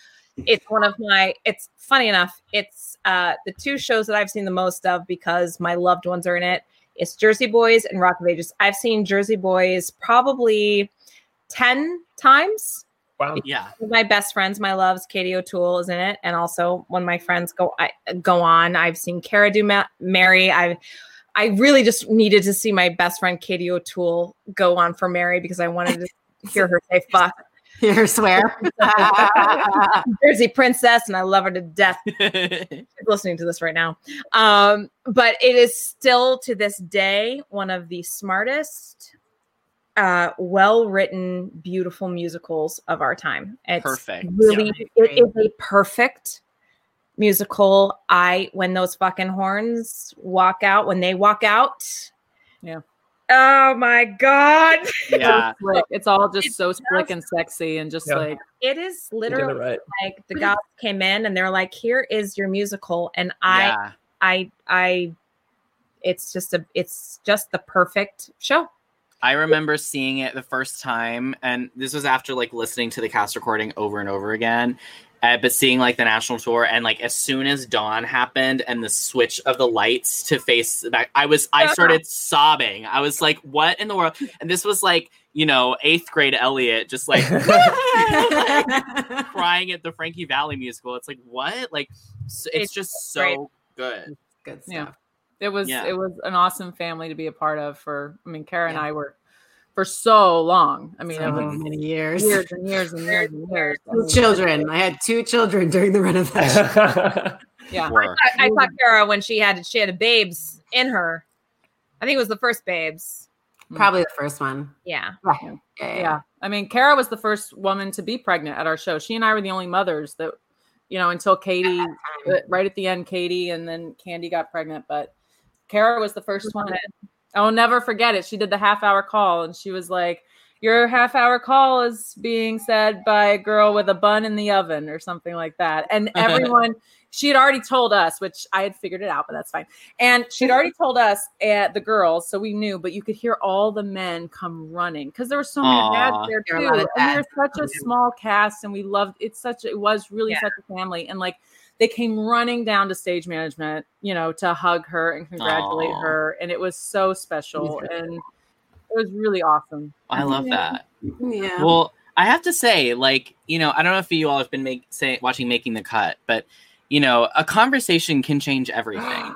it's one of my. It's funny enough. It's uh the two shows that I've seen the most of because my loved ones are in it. It's Jersey Boys and Rock of Ages. I've seen Jersey Boys probably ten times. Wow. Yeah. One of my best friends, my loves, Katie O'Toole is in it, and also when my friends go I, go on. I've seen Kara do Ma- Mary. I I really just needed to see my best friend Katie O'Toole go on for Mary because I wanted to [LAUGHS] hear her say "fuck." [LAUGHS] Hear swear. [LAUGHS] Jersey princess, and I love her to death. [LAUGHS] She's listening to this right now. Um, but it is still to this day one of the smartest, uh, well-written, beautiful musicals of our time. It's Perfect. Really, Yeah, it is a perfect musical. I when those fucking horns walk out, when they walk out. Yeah. Oh my god. Yeah. slick. It's all just It so does- slick and sexy and just Yeah. like, It is You're it literally right. like the guys came in and they're like, "Here is your musical," and I, yeah. I, I, it's just a, it's just the perfect show. I remember seeing it the first time, and this was after like listening to the cast recording over and over again. Uh, but seeing like the national tour, and like as soon as dawn happened and the switch of the lights to face back, I was I [LAUGHS] started sobbing. I was like, "What in the world?" And this was like you know eighth grade Elliot, just like [LAUGHS] [LAUGHS] crying at the Frankie Valli musical. It's like what? Like s- it's, It's just great. so good. Good stuff. yeah. It was Yeah. it was an awesome family to be a part of for I mean Kara and I were for so long. I mean So it many years. years and years and years and years. I Two mean, children. I had two children during the run of that. yeah. Work. I, I thought Kara when she had she had a babes in her. I think it was the first babes. Probably the first one. Yeah. Yeah. Yeah. I mean, Kara was the first woman to be pregnant at our show. She and I were the only mothers that, you know, until Katie, uh, right at the end, Katie and then Candy got pregnant. But Kara was the first one. I'll never forget it. She did the half hour call and she was like, Your half hour call is being said by a girl with a bun in the oven or something like that. And [LAUGHS] everyone, she had already told us, which I had figured it out, but that's fine. And she'd already [LAUGHS] told us at the girls, so we knew, but you could hear all the men come running because there were so many Aw. dads there too. were a lot of And we were such a small cast and we loved it's such it was really Yeah. such a family. And like they came running down to stage management, you know, to hug her and congratulate Aw. her. And it was so special and it was really awesome. I love that. Yeah. Well, I have to say, like, you know, I don't know if you all have been make, say, watching Making the Cut, but you know, a conversation can change everything.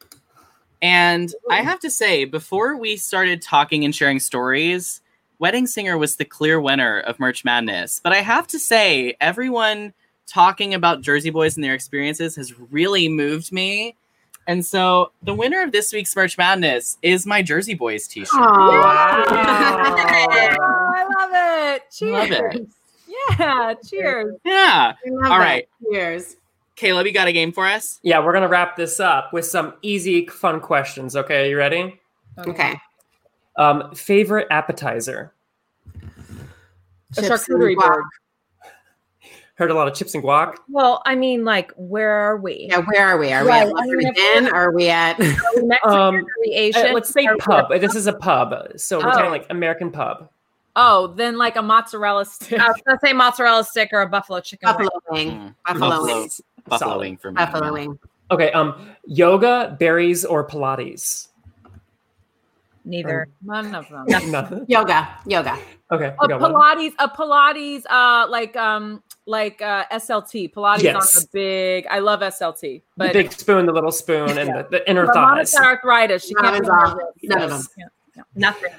[GASPS] and I have to say, before we started talking and sharing stories, Wedding Singer was the clear winner of Merch Madness. But I have to say, everyone talking about Jersey Boys and their experiences has really moved me. And so the winner of this week's Merch Madness is my Jersey Boys t-shirt. [LAUGHS] I love it. Cheers. Love it. Yeah. Cheers. Yeah. love All that. right. Cheers. Caleb, you got a game for us? Yeah, we're gonna wrap this up with some easy, fun questions. Okay, you ready? Okay. Um, favorite appetizer? A charcuterie board. Heard a lot of chips and guac. Well, I mean, like, where are we? Yeah, where are we? Are we at I mean, Inn? we're- we at? [LAUGHS] Mexican? Um, are we Uh, Asian? let's say Are we- pub. This is a pub, so we're Oh. talking like American pub. Oh, then like a mozzarella stick. [LAUGHS] I was gonna say mozzarella stick or a buffalo chicken. Buffalo wing. wing. Buffalo, Buffalo, wings. buffalo wing for me. Buffalo wing. Okay, um, yoga, berries, or Pilates? Neither. None of them. [LAUGHS] Nothing. Yoga. Yoga. Okay, A we got one. Pilates, a Pilates, uh, like um, like uh, SLT. Pilates Yes. on the big. I love SLT, The but big spoon, the little spoon, and the, the inner but thighs. arthritis. She None can't of do them. her wrist. None of Yes. them. Yeah. Nothing.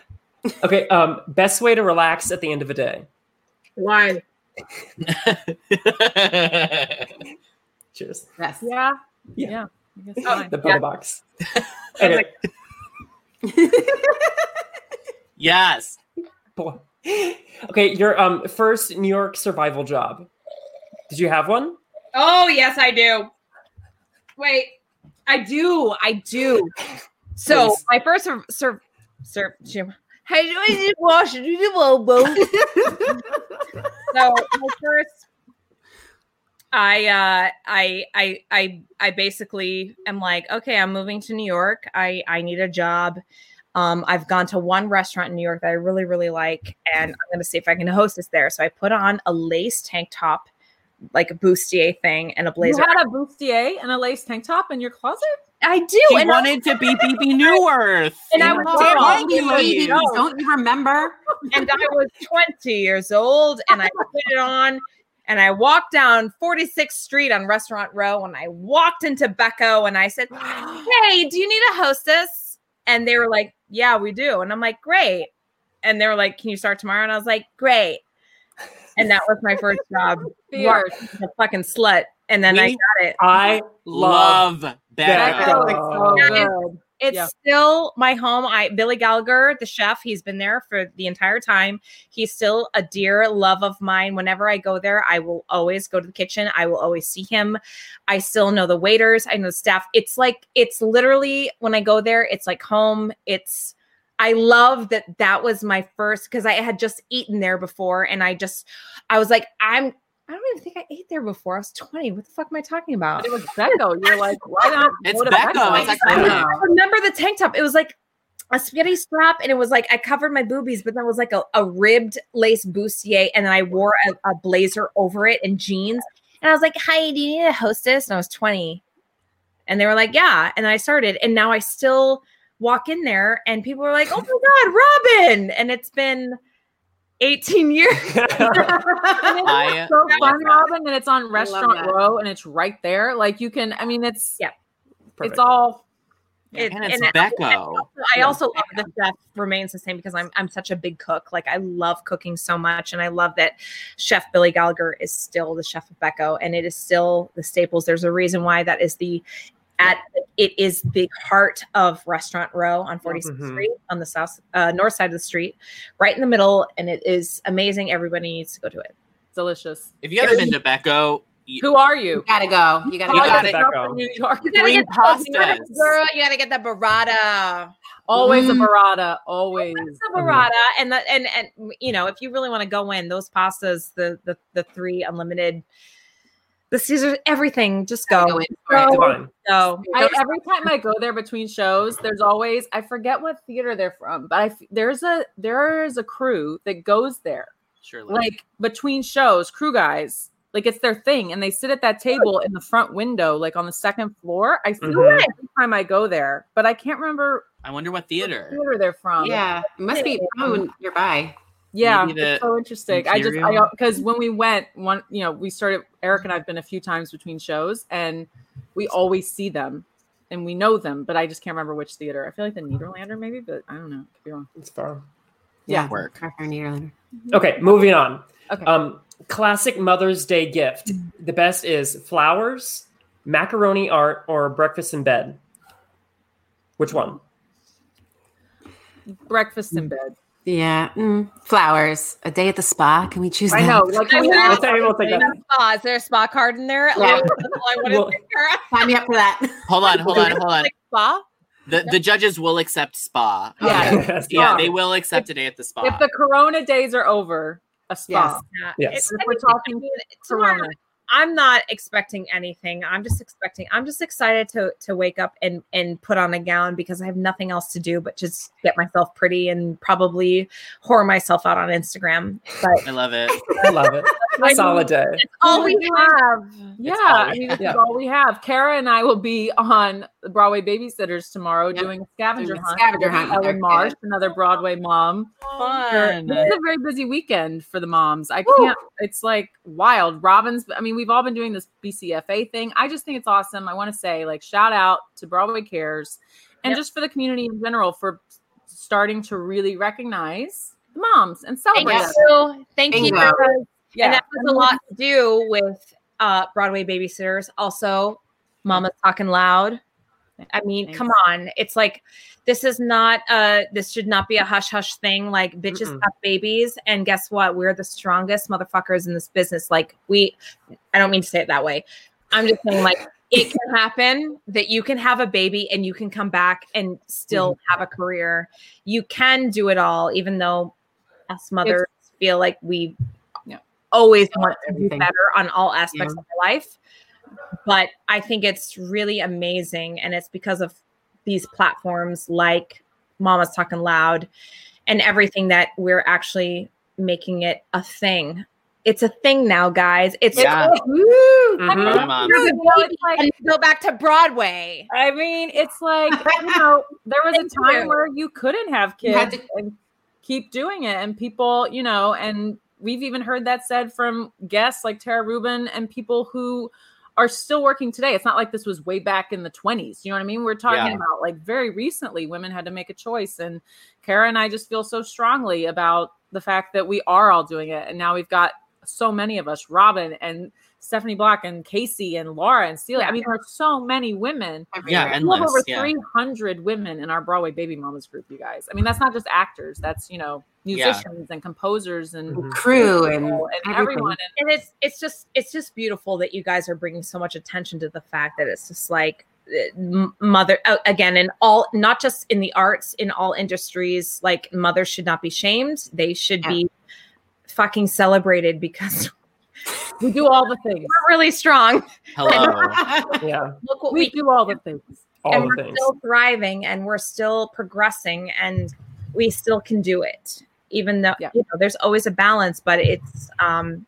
Okay, um, best way to relax at the end of a day. Wine. [LAUGHS] Cheers. Yes. Yeah. Yeah. Yeah. I guess Oh, fine. The bubble box. Okay. [LAUGHS] yes. Boy. Okay, your um first New York survival job. Did you have one? Oh yes, I do. Wait, I do. I do. So Please. my first serve serve serve. Hey, do I need wash? Do the bobo? [LAUGHS] So my first, I uh, I I I I basically am like, okay, I'm moving to New York. I I need a job. Um, I've gone to one restaurant in New York that I really really like, and I'm gonna see if I can host this there. So I put on a lace tank top, like a bustier thing, and a You blazer. had a bustier and a lace tank top in your closet. I do. He and I- wanted to be Bebe Neuwirth. [LAUGHS] And I was her wrong. day. Ladies, don't you remember? and I was 20 years old and I put it on and I walked down 46th Street on Restaurant Row and I walked into Becco and I said, [GASPS] Hey, do you need a hostess? And they were like, Yeah, we do. And I'm like, Great. And they were like, Can you start tomorrow? And I was like, Great. And that was my first job. [LAUGHS] [LAUGHS] Fierce. a fucking slut. And then I got it. I love Love that. Becco. So Yeah, good. It's Yeah. still my home. I Billy Gallagher, the chef, he's been there for the entire time. He's still a dear love of mine. Whenever I go there, I will always go to the kitchen. I will always see him. I still know the waiters. I know the staff. It's like it's literally when I go there, it's like home. It's I love that that was my first because I had just eaten there before, and I just I was like I'm. I don't even think I ate there before. I was 20. What the fuck am I talking about? But it was Becco. You're like, why [LAUGHS] not? It's Becco. It's iconic. I remember the tank top. It was like a spaghetti strap, and it was like I covered my boobies, but then it was like a, a ribbed lace bustier, and then I wore a, a blazer over it and jeans. And I was like, "Hi, do you need a hostess?" And I was twenty, and they were like, "Yeah." And I started, and now I still walk in there, and people are like, "Oh my god, Robyn!" And it's been eighteen years. [LAUGHS] I so love fun, that. Robyn, and it's on Restaurant. Row, and it's right there. Like you can. I mean, it's Yeah. Perfect. it's all. It- And it's I- Becco. I also love the chef remains the same because I'm I'm such a big cook. Like I love cooking so much, and I love that Chef Billy Gallagher is still the chef of Becco, and it is still the staples. There's a reason why that is the at it is the heart of Restaurant Row on 46th Mhm. Street on the south uh, north side of the street, right in the middle, and it is amazing. Everybody needs to go to it. delicious. If you haven't been to Becco, Who are you? You gotta go. You gotta You go. gotta Yourself go. from New York. You gotta Green get the- pastas. girl. You gotta get the burrata. Always a Mm. burrata. Always. the burrata and the and and you know if you really want to go in those pastas the the the three unlimited the Caesar everything just go Go in for go, Divine. go. I, every time I go there between shows, there's always I forget what theater they're from, but I f- there's a there's a crew that goes there surely. like between shows, crew guys. Like it's their thing, and they sit at that table in the front window, like on the second floor. I see Mhm. them every time I go there, but I can't remember I wonder what what theater. theater they're from. Yeah, it must be probably nearby. Yeah, it's so interesting. I just I Imperial? because when we went one, you know, we started. Eric and I've been a few times between shows, and we always see them, and we know them, but I just can't remember which theater. I feel like the Nederlander, maybe, but I don't know. Could be wrong. It's far. Yeah. Work. Parker Nederlander. Okay, moving on. Okay. Um, classic Mother's Day gift. The best is flowers, macaroni art, or breakfast in bed. Which one? Breakfast in bed. Yeah. Mm, flowers. A day at the spa. Can we choose I that? know. Like, I we will- have- we'll take that. Spa. Is there a spa card in there? Yeah. Like, what is Well- [LAUGHS] Sign me up for that. Hold on, hold on, hold on. Like spa? The the judges will accept spa. Yeah. Yes. Yeah, they will accept a day at the spa. if the Corona days are over, a spa. Yeah. Yes. If we're talking I mean, tomorrow, Corona. I'm not expecting anything. I'm just expecting. I'm just excited to to wake up and and put on a gown because I have nothing else to do but just get myself pretty and probably whore myself out on Instagram. But I love it. I love it. Solid day. all we have. Yeah, all I we mean, this have. all we have. Kara and I will be on the Broadway Babysitters tomorrow Yep. doing a scavenger Doing hunt. scavenger hunt with our Ellen Marsh, another Broadway mom. Fun. This is a very busy weekend for the moms. I can't. It's like wild. Robyn's. I mean, we've all been doing this BCFA thing. I just think it's awesome. I want to say, like, shout out to Broadway Cares, and Yep. just for the community in general for starting to really recognize moms and celebrate. them. you. Thank you. Bingo. Yeah. And that has a lot to do with uh, Broadway babysitters. Also, Mama's talking loud. I mean, Thanks. come on. It's like this is not uh this should not be a hush hush thing. Like bitches Mm-mm. have babies, and guess what? We're the strongest motherfuckers in this business. Like we I don't mean to say it that way. I'm just saying like [LAUGHS] it can happen that you can have a baby and you can come back and still have a career. You can do it all, even though us mothers feel like we. Always want to do Everything. better on all aspects Yeah. of our life. But I think it's really amazing. And it's because of these platforms like Mama's Talking Loud and everything that we're actually making it a thing. It's a thing now, guys. It's Yeah. Woo! Mhm. Come on. You're a You know, baby it's like- go back to Broadway. I mean, it's like [LAUGHS] you know, there was a time where you couldn't have You had kids and keep doing it, and people, you know, and we've even heard that said from guests like Tara Rubin and people who are still working today. It's not like this was way back in the 20s. You know what I mean? We're talking Yeah. about like very recently, women had to make a choice, and Kara and I just feel so strongly about the fact that we are all doing it, and now we've got so many of us, Robyn and Stephanie Black and Casey and Laura and Celia. I mean, there are so many women. Yeah, We have over yeah. 300 women in our Broadway Baby Mamas group, you guys. I mean, that's not just actors. That's, you know, Yeah. musicians and composers and Mhm. Crew and and everyone. And and it's it's just it's just beautiful that you guys are bringing so much attention to the fact that it's just like uh, mother uh, again in all not just in the arts in all industries like mothers should not be shamed they should Yeah. be fucking celebrated because we do all the things. we're really strong Hello. [LAUGHS] Yeah. look what We we, do all the things. All and the we're things. still thriving and we're still progressing and we still can do it even though Yeah. you know there's always a balance but it's um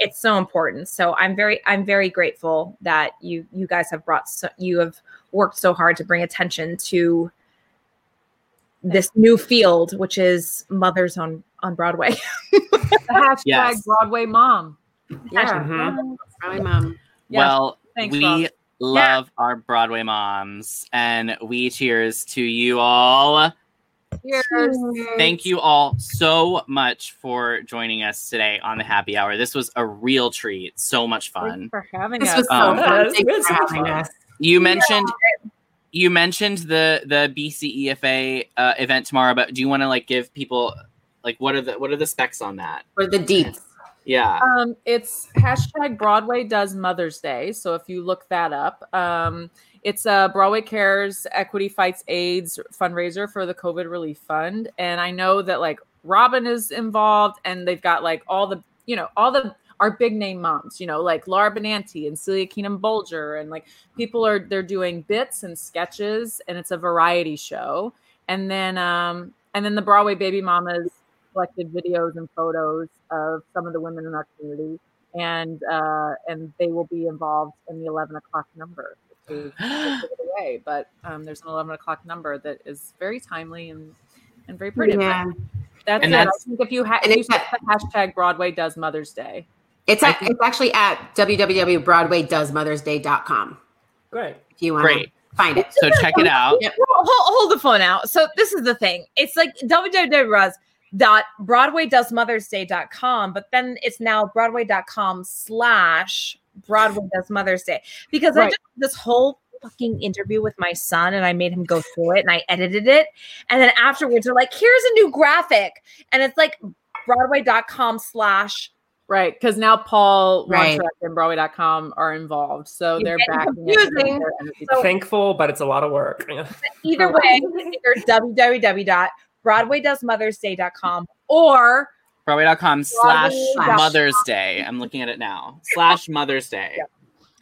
it's so important so i'm very i'm very grateful that you you guys have brought so you have worked so hard to bring attention to this new field which is mothers on on broadway [LAUGHS] The hashtag Yes. Broadway Mom. Yeah. Mhm. Probably mom. Yeah. Well, Thanks, we Rob. love our Broadway moms, and we cheers to you all. Cheers. Thank you all so much for joining us today on the happy hour. This was a real treat. So much Thanks fun. for having This us. was so Um, fun. Thanks for so having fun. us. You mentioned you mentioned the the BCEFA uh, event tomorrow, but do you want to like give people like what are the what are the specs on that? For the deep. Yeah. Um, it's hashtag Broadway does Mother's Day. So if you look that up, um, it's a Broadway Cares Equity Fights AIDS fundraiser for the COVID Relief Fund. And I know that like Robyn is involved and they've got like all the, you know, all the our big name moms, you know, like Laura Benanti and Celia Keenan Bolger, and like people are they're doing bits and sketches, and it's a variety show. And then um and then the Broadway Baby Mamas collected videos and photos of some of the women in our community, and uh, and they will be involved in the eleven o'clock number. Which is [GASPS] away, but um, there's an eleven o'clock number that is very timely and and very pretty. Yeah. That's And it. that's- I think if you ha- And if you it's set the hashtag Broadway does Mother's Day. It's, at, it's actually at www.broadwaydoesmothersday.com Great. if you want Great. to find it. So check it out. Yep. hold, hold the phone out. So this is the thing. It's like www.broadwaydoesmothersday.com, but then it's now broadway.com slash Broadway Does Mother's Day. Because I Right. just this whole fucking interview with my son and I made him go through it and I edited it. And then afterwards they're like, here's a new graphic. And it's like broadway.com slash Right, because now Paul Right. Wontorek and Broadway.com are involved, so You're they're back. backing it. confusing. So- Thankful, but it's a lot of work. either way, [LAUGHS] either www.broadwaydoesmothersday.com or Broadway.com slash Broadway. Mother's Day. I'm looking at it now. Slash Mother's Day.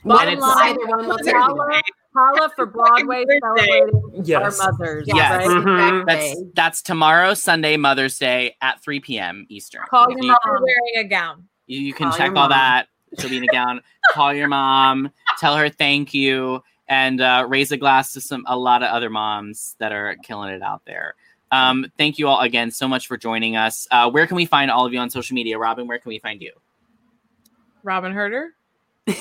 Bottom line, Either one will take Paula, Paula for Broadway celebrating Yes. our mothers. Yes. right? That's that's tomorrow, Sunday, Mother's Day at 3 p.m. Eastern. Call You- your You're wearing a gown. You, you can Call check all mom. that. She'll be in a gown. Call your mom. Tell her thank you, and uh, raise a glass to some a lot of other moms that are killing it out there. Um, thank you all again so much for joining us. Uh, where can we find all of you on social media? Robyn, where can we find you? Robyn Hurder. [LAUGHS]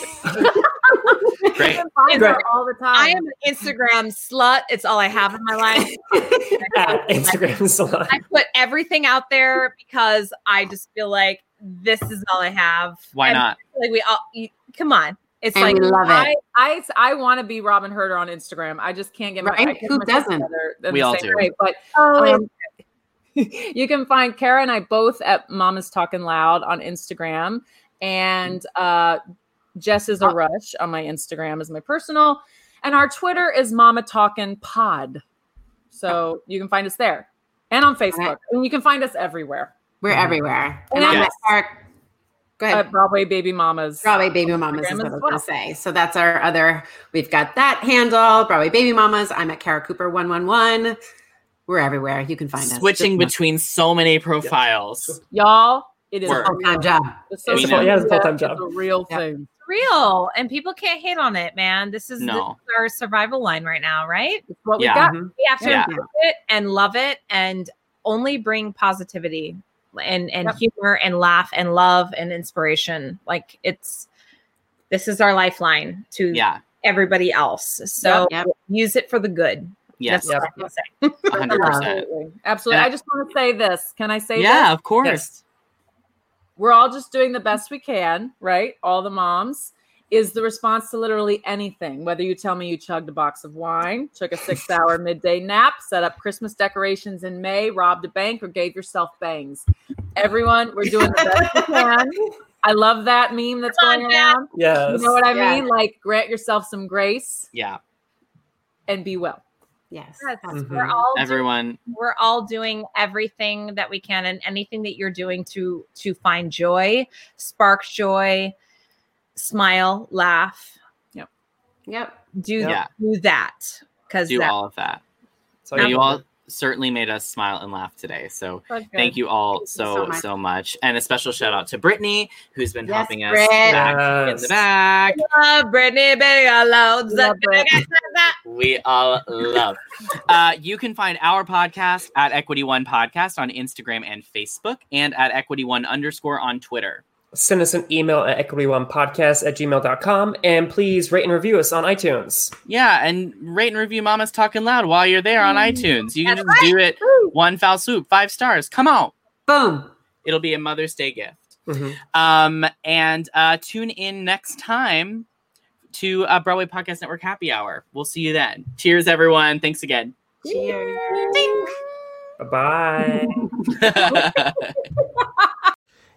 Great. Find her all the time. I am an Instagram slut. It's all I have in my life. [LAUGHS] Instagram slut. I put everything out there because I just feel like this is all I have. Why And not? Like we all, you, come on. It's And like we love I it. I, I want to be Robyn Hurder on Instagram. I just can't get my Right? Who doesn't? together in We the all same do. way. But Oh, um, [LAUGHS] you can find Kara and I both at Mama's Talking Loud on Instagram, and uh, Jess is a rush on my Instagram is my personal, and our Twitter is Mama Talking Pod. So you can find us there and on Facebook, and you can find us everywhere. We're everywhere. And And I'm yes. at Park. Go ahead. At Broadway Baby Mamas. Broadway Baby Mamas is what I as was going to say. So that's our other, we've got that handle, Broadway Baby Mamas. I'm at Kara Cooper 111. We're everywhere. You can find us. Switching Just- between so many profiles. Y'all, it is Work. a Full-time job. The We social. Yeah, it's a full-time is job. a real thing. It's real, and people can't hate on it, man. This is, No. this is our survival line right now, right? It's what Yeah. we got. Mhm. We have to Yeah. it and love it, and only bring positivity and and Yep. humor and laugh and love and inspiration. Like it's this is our lifeline to Yeah. everybody else. So Yep. use it for the good. Yes. That's what I can say. 100%. Absolutely. Absolutely. And I- I just want to say this. Can I say Yeah, this? of course. Yes. We're all just doing the best we can, right? All the moms. Is the response to literally anything, whether you tell me you chugged a box of wine, took a six [LAUGHS] hour midday nap, set up Christmas decorations in May, robbed a bank, or gave yourself bangs. Everyone, we're doing the best we [LAUGHS] can. I love that meme that's Come on, going Dad. around. Yes. You know what I Yeah. mean? Like, grant yourself some grace Yeah. and be well. Yes. Yes, Mhm. We're all doing, Everyone. we're all doing everything that we can and anything that you're doing to to find joy, spark joy, smile, laugh. Yep. Yep. Do Yeah. do that because Do that all of that. So you all certainly made us smile and laugh today. So thank you all you so so so much. much. And a special shout out to Brittany, who's been Yes, helping us Brit. back in the back. love Brittany Baby Alone. Love Brit. [LAUGHS] We all love. Uh, you can find our podcast at Equity One Podcast on Instagram and Facebook, and at Equity One underscore on Twitter. Send us an email at equityonePodcast at gmail.com and please rate and review us on iTunes. Yeah, and rate and review Mama's Talking Loud while you're there on iTunes. You can just do it one foul swoop, five stars. Come on. Boom. It'll be a Mother's Day gift. Mhm. Um, and uh, tune in next time to uh, Broadway Podcast Network Happy Hour. We'll see you then. Cheers, everyone. Thanks again. Cheers. Bye bye. [LAUGHS]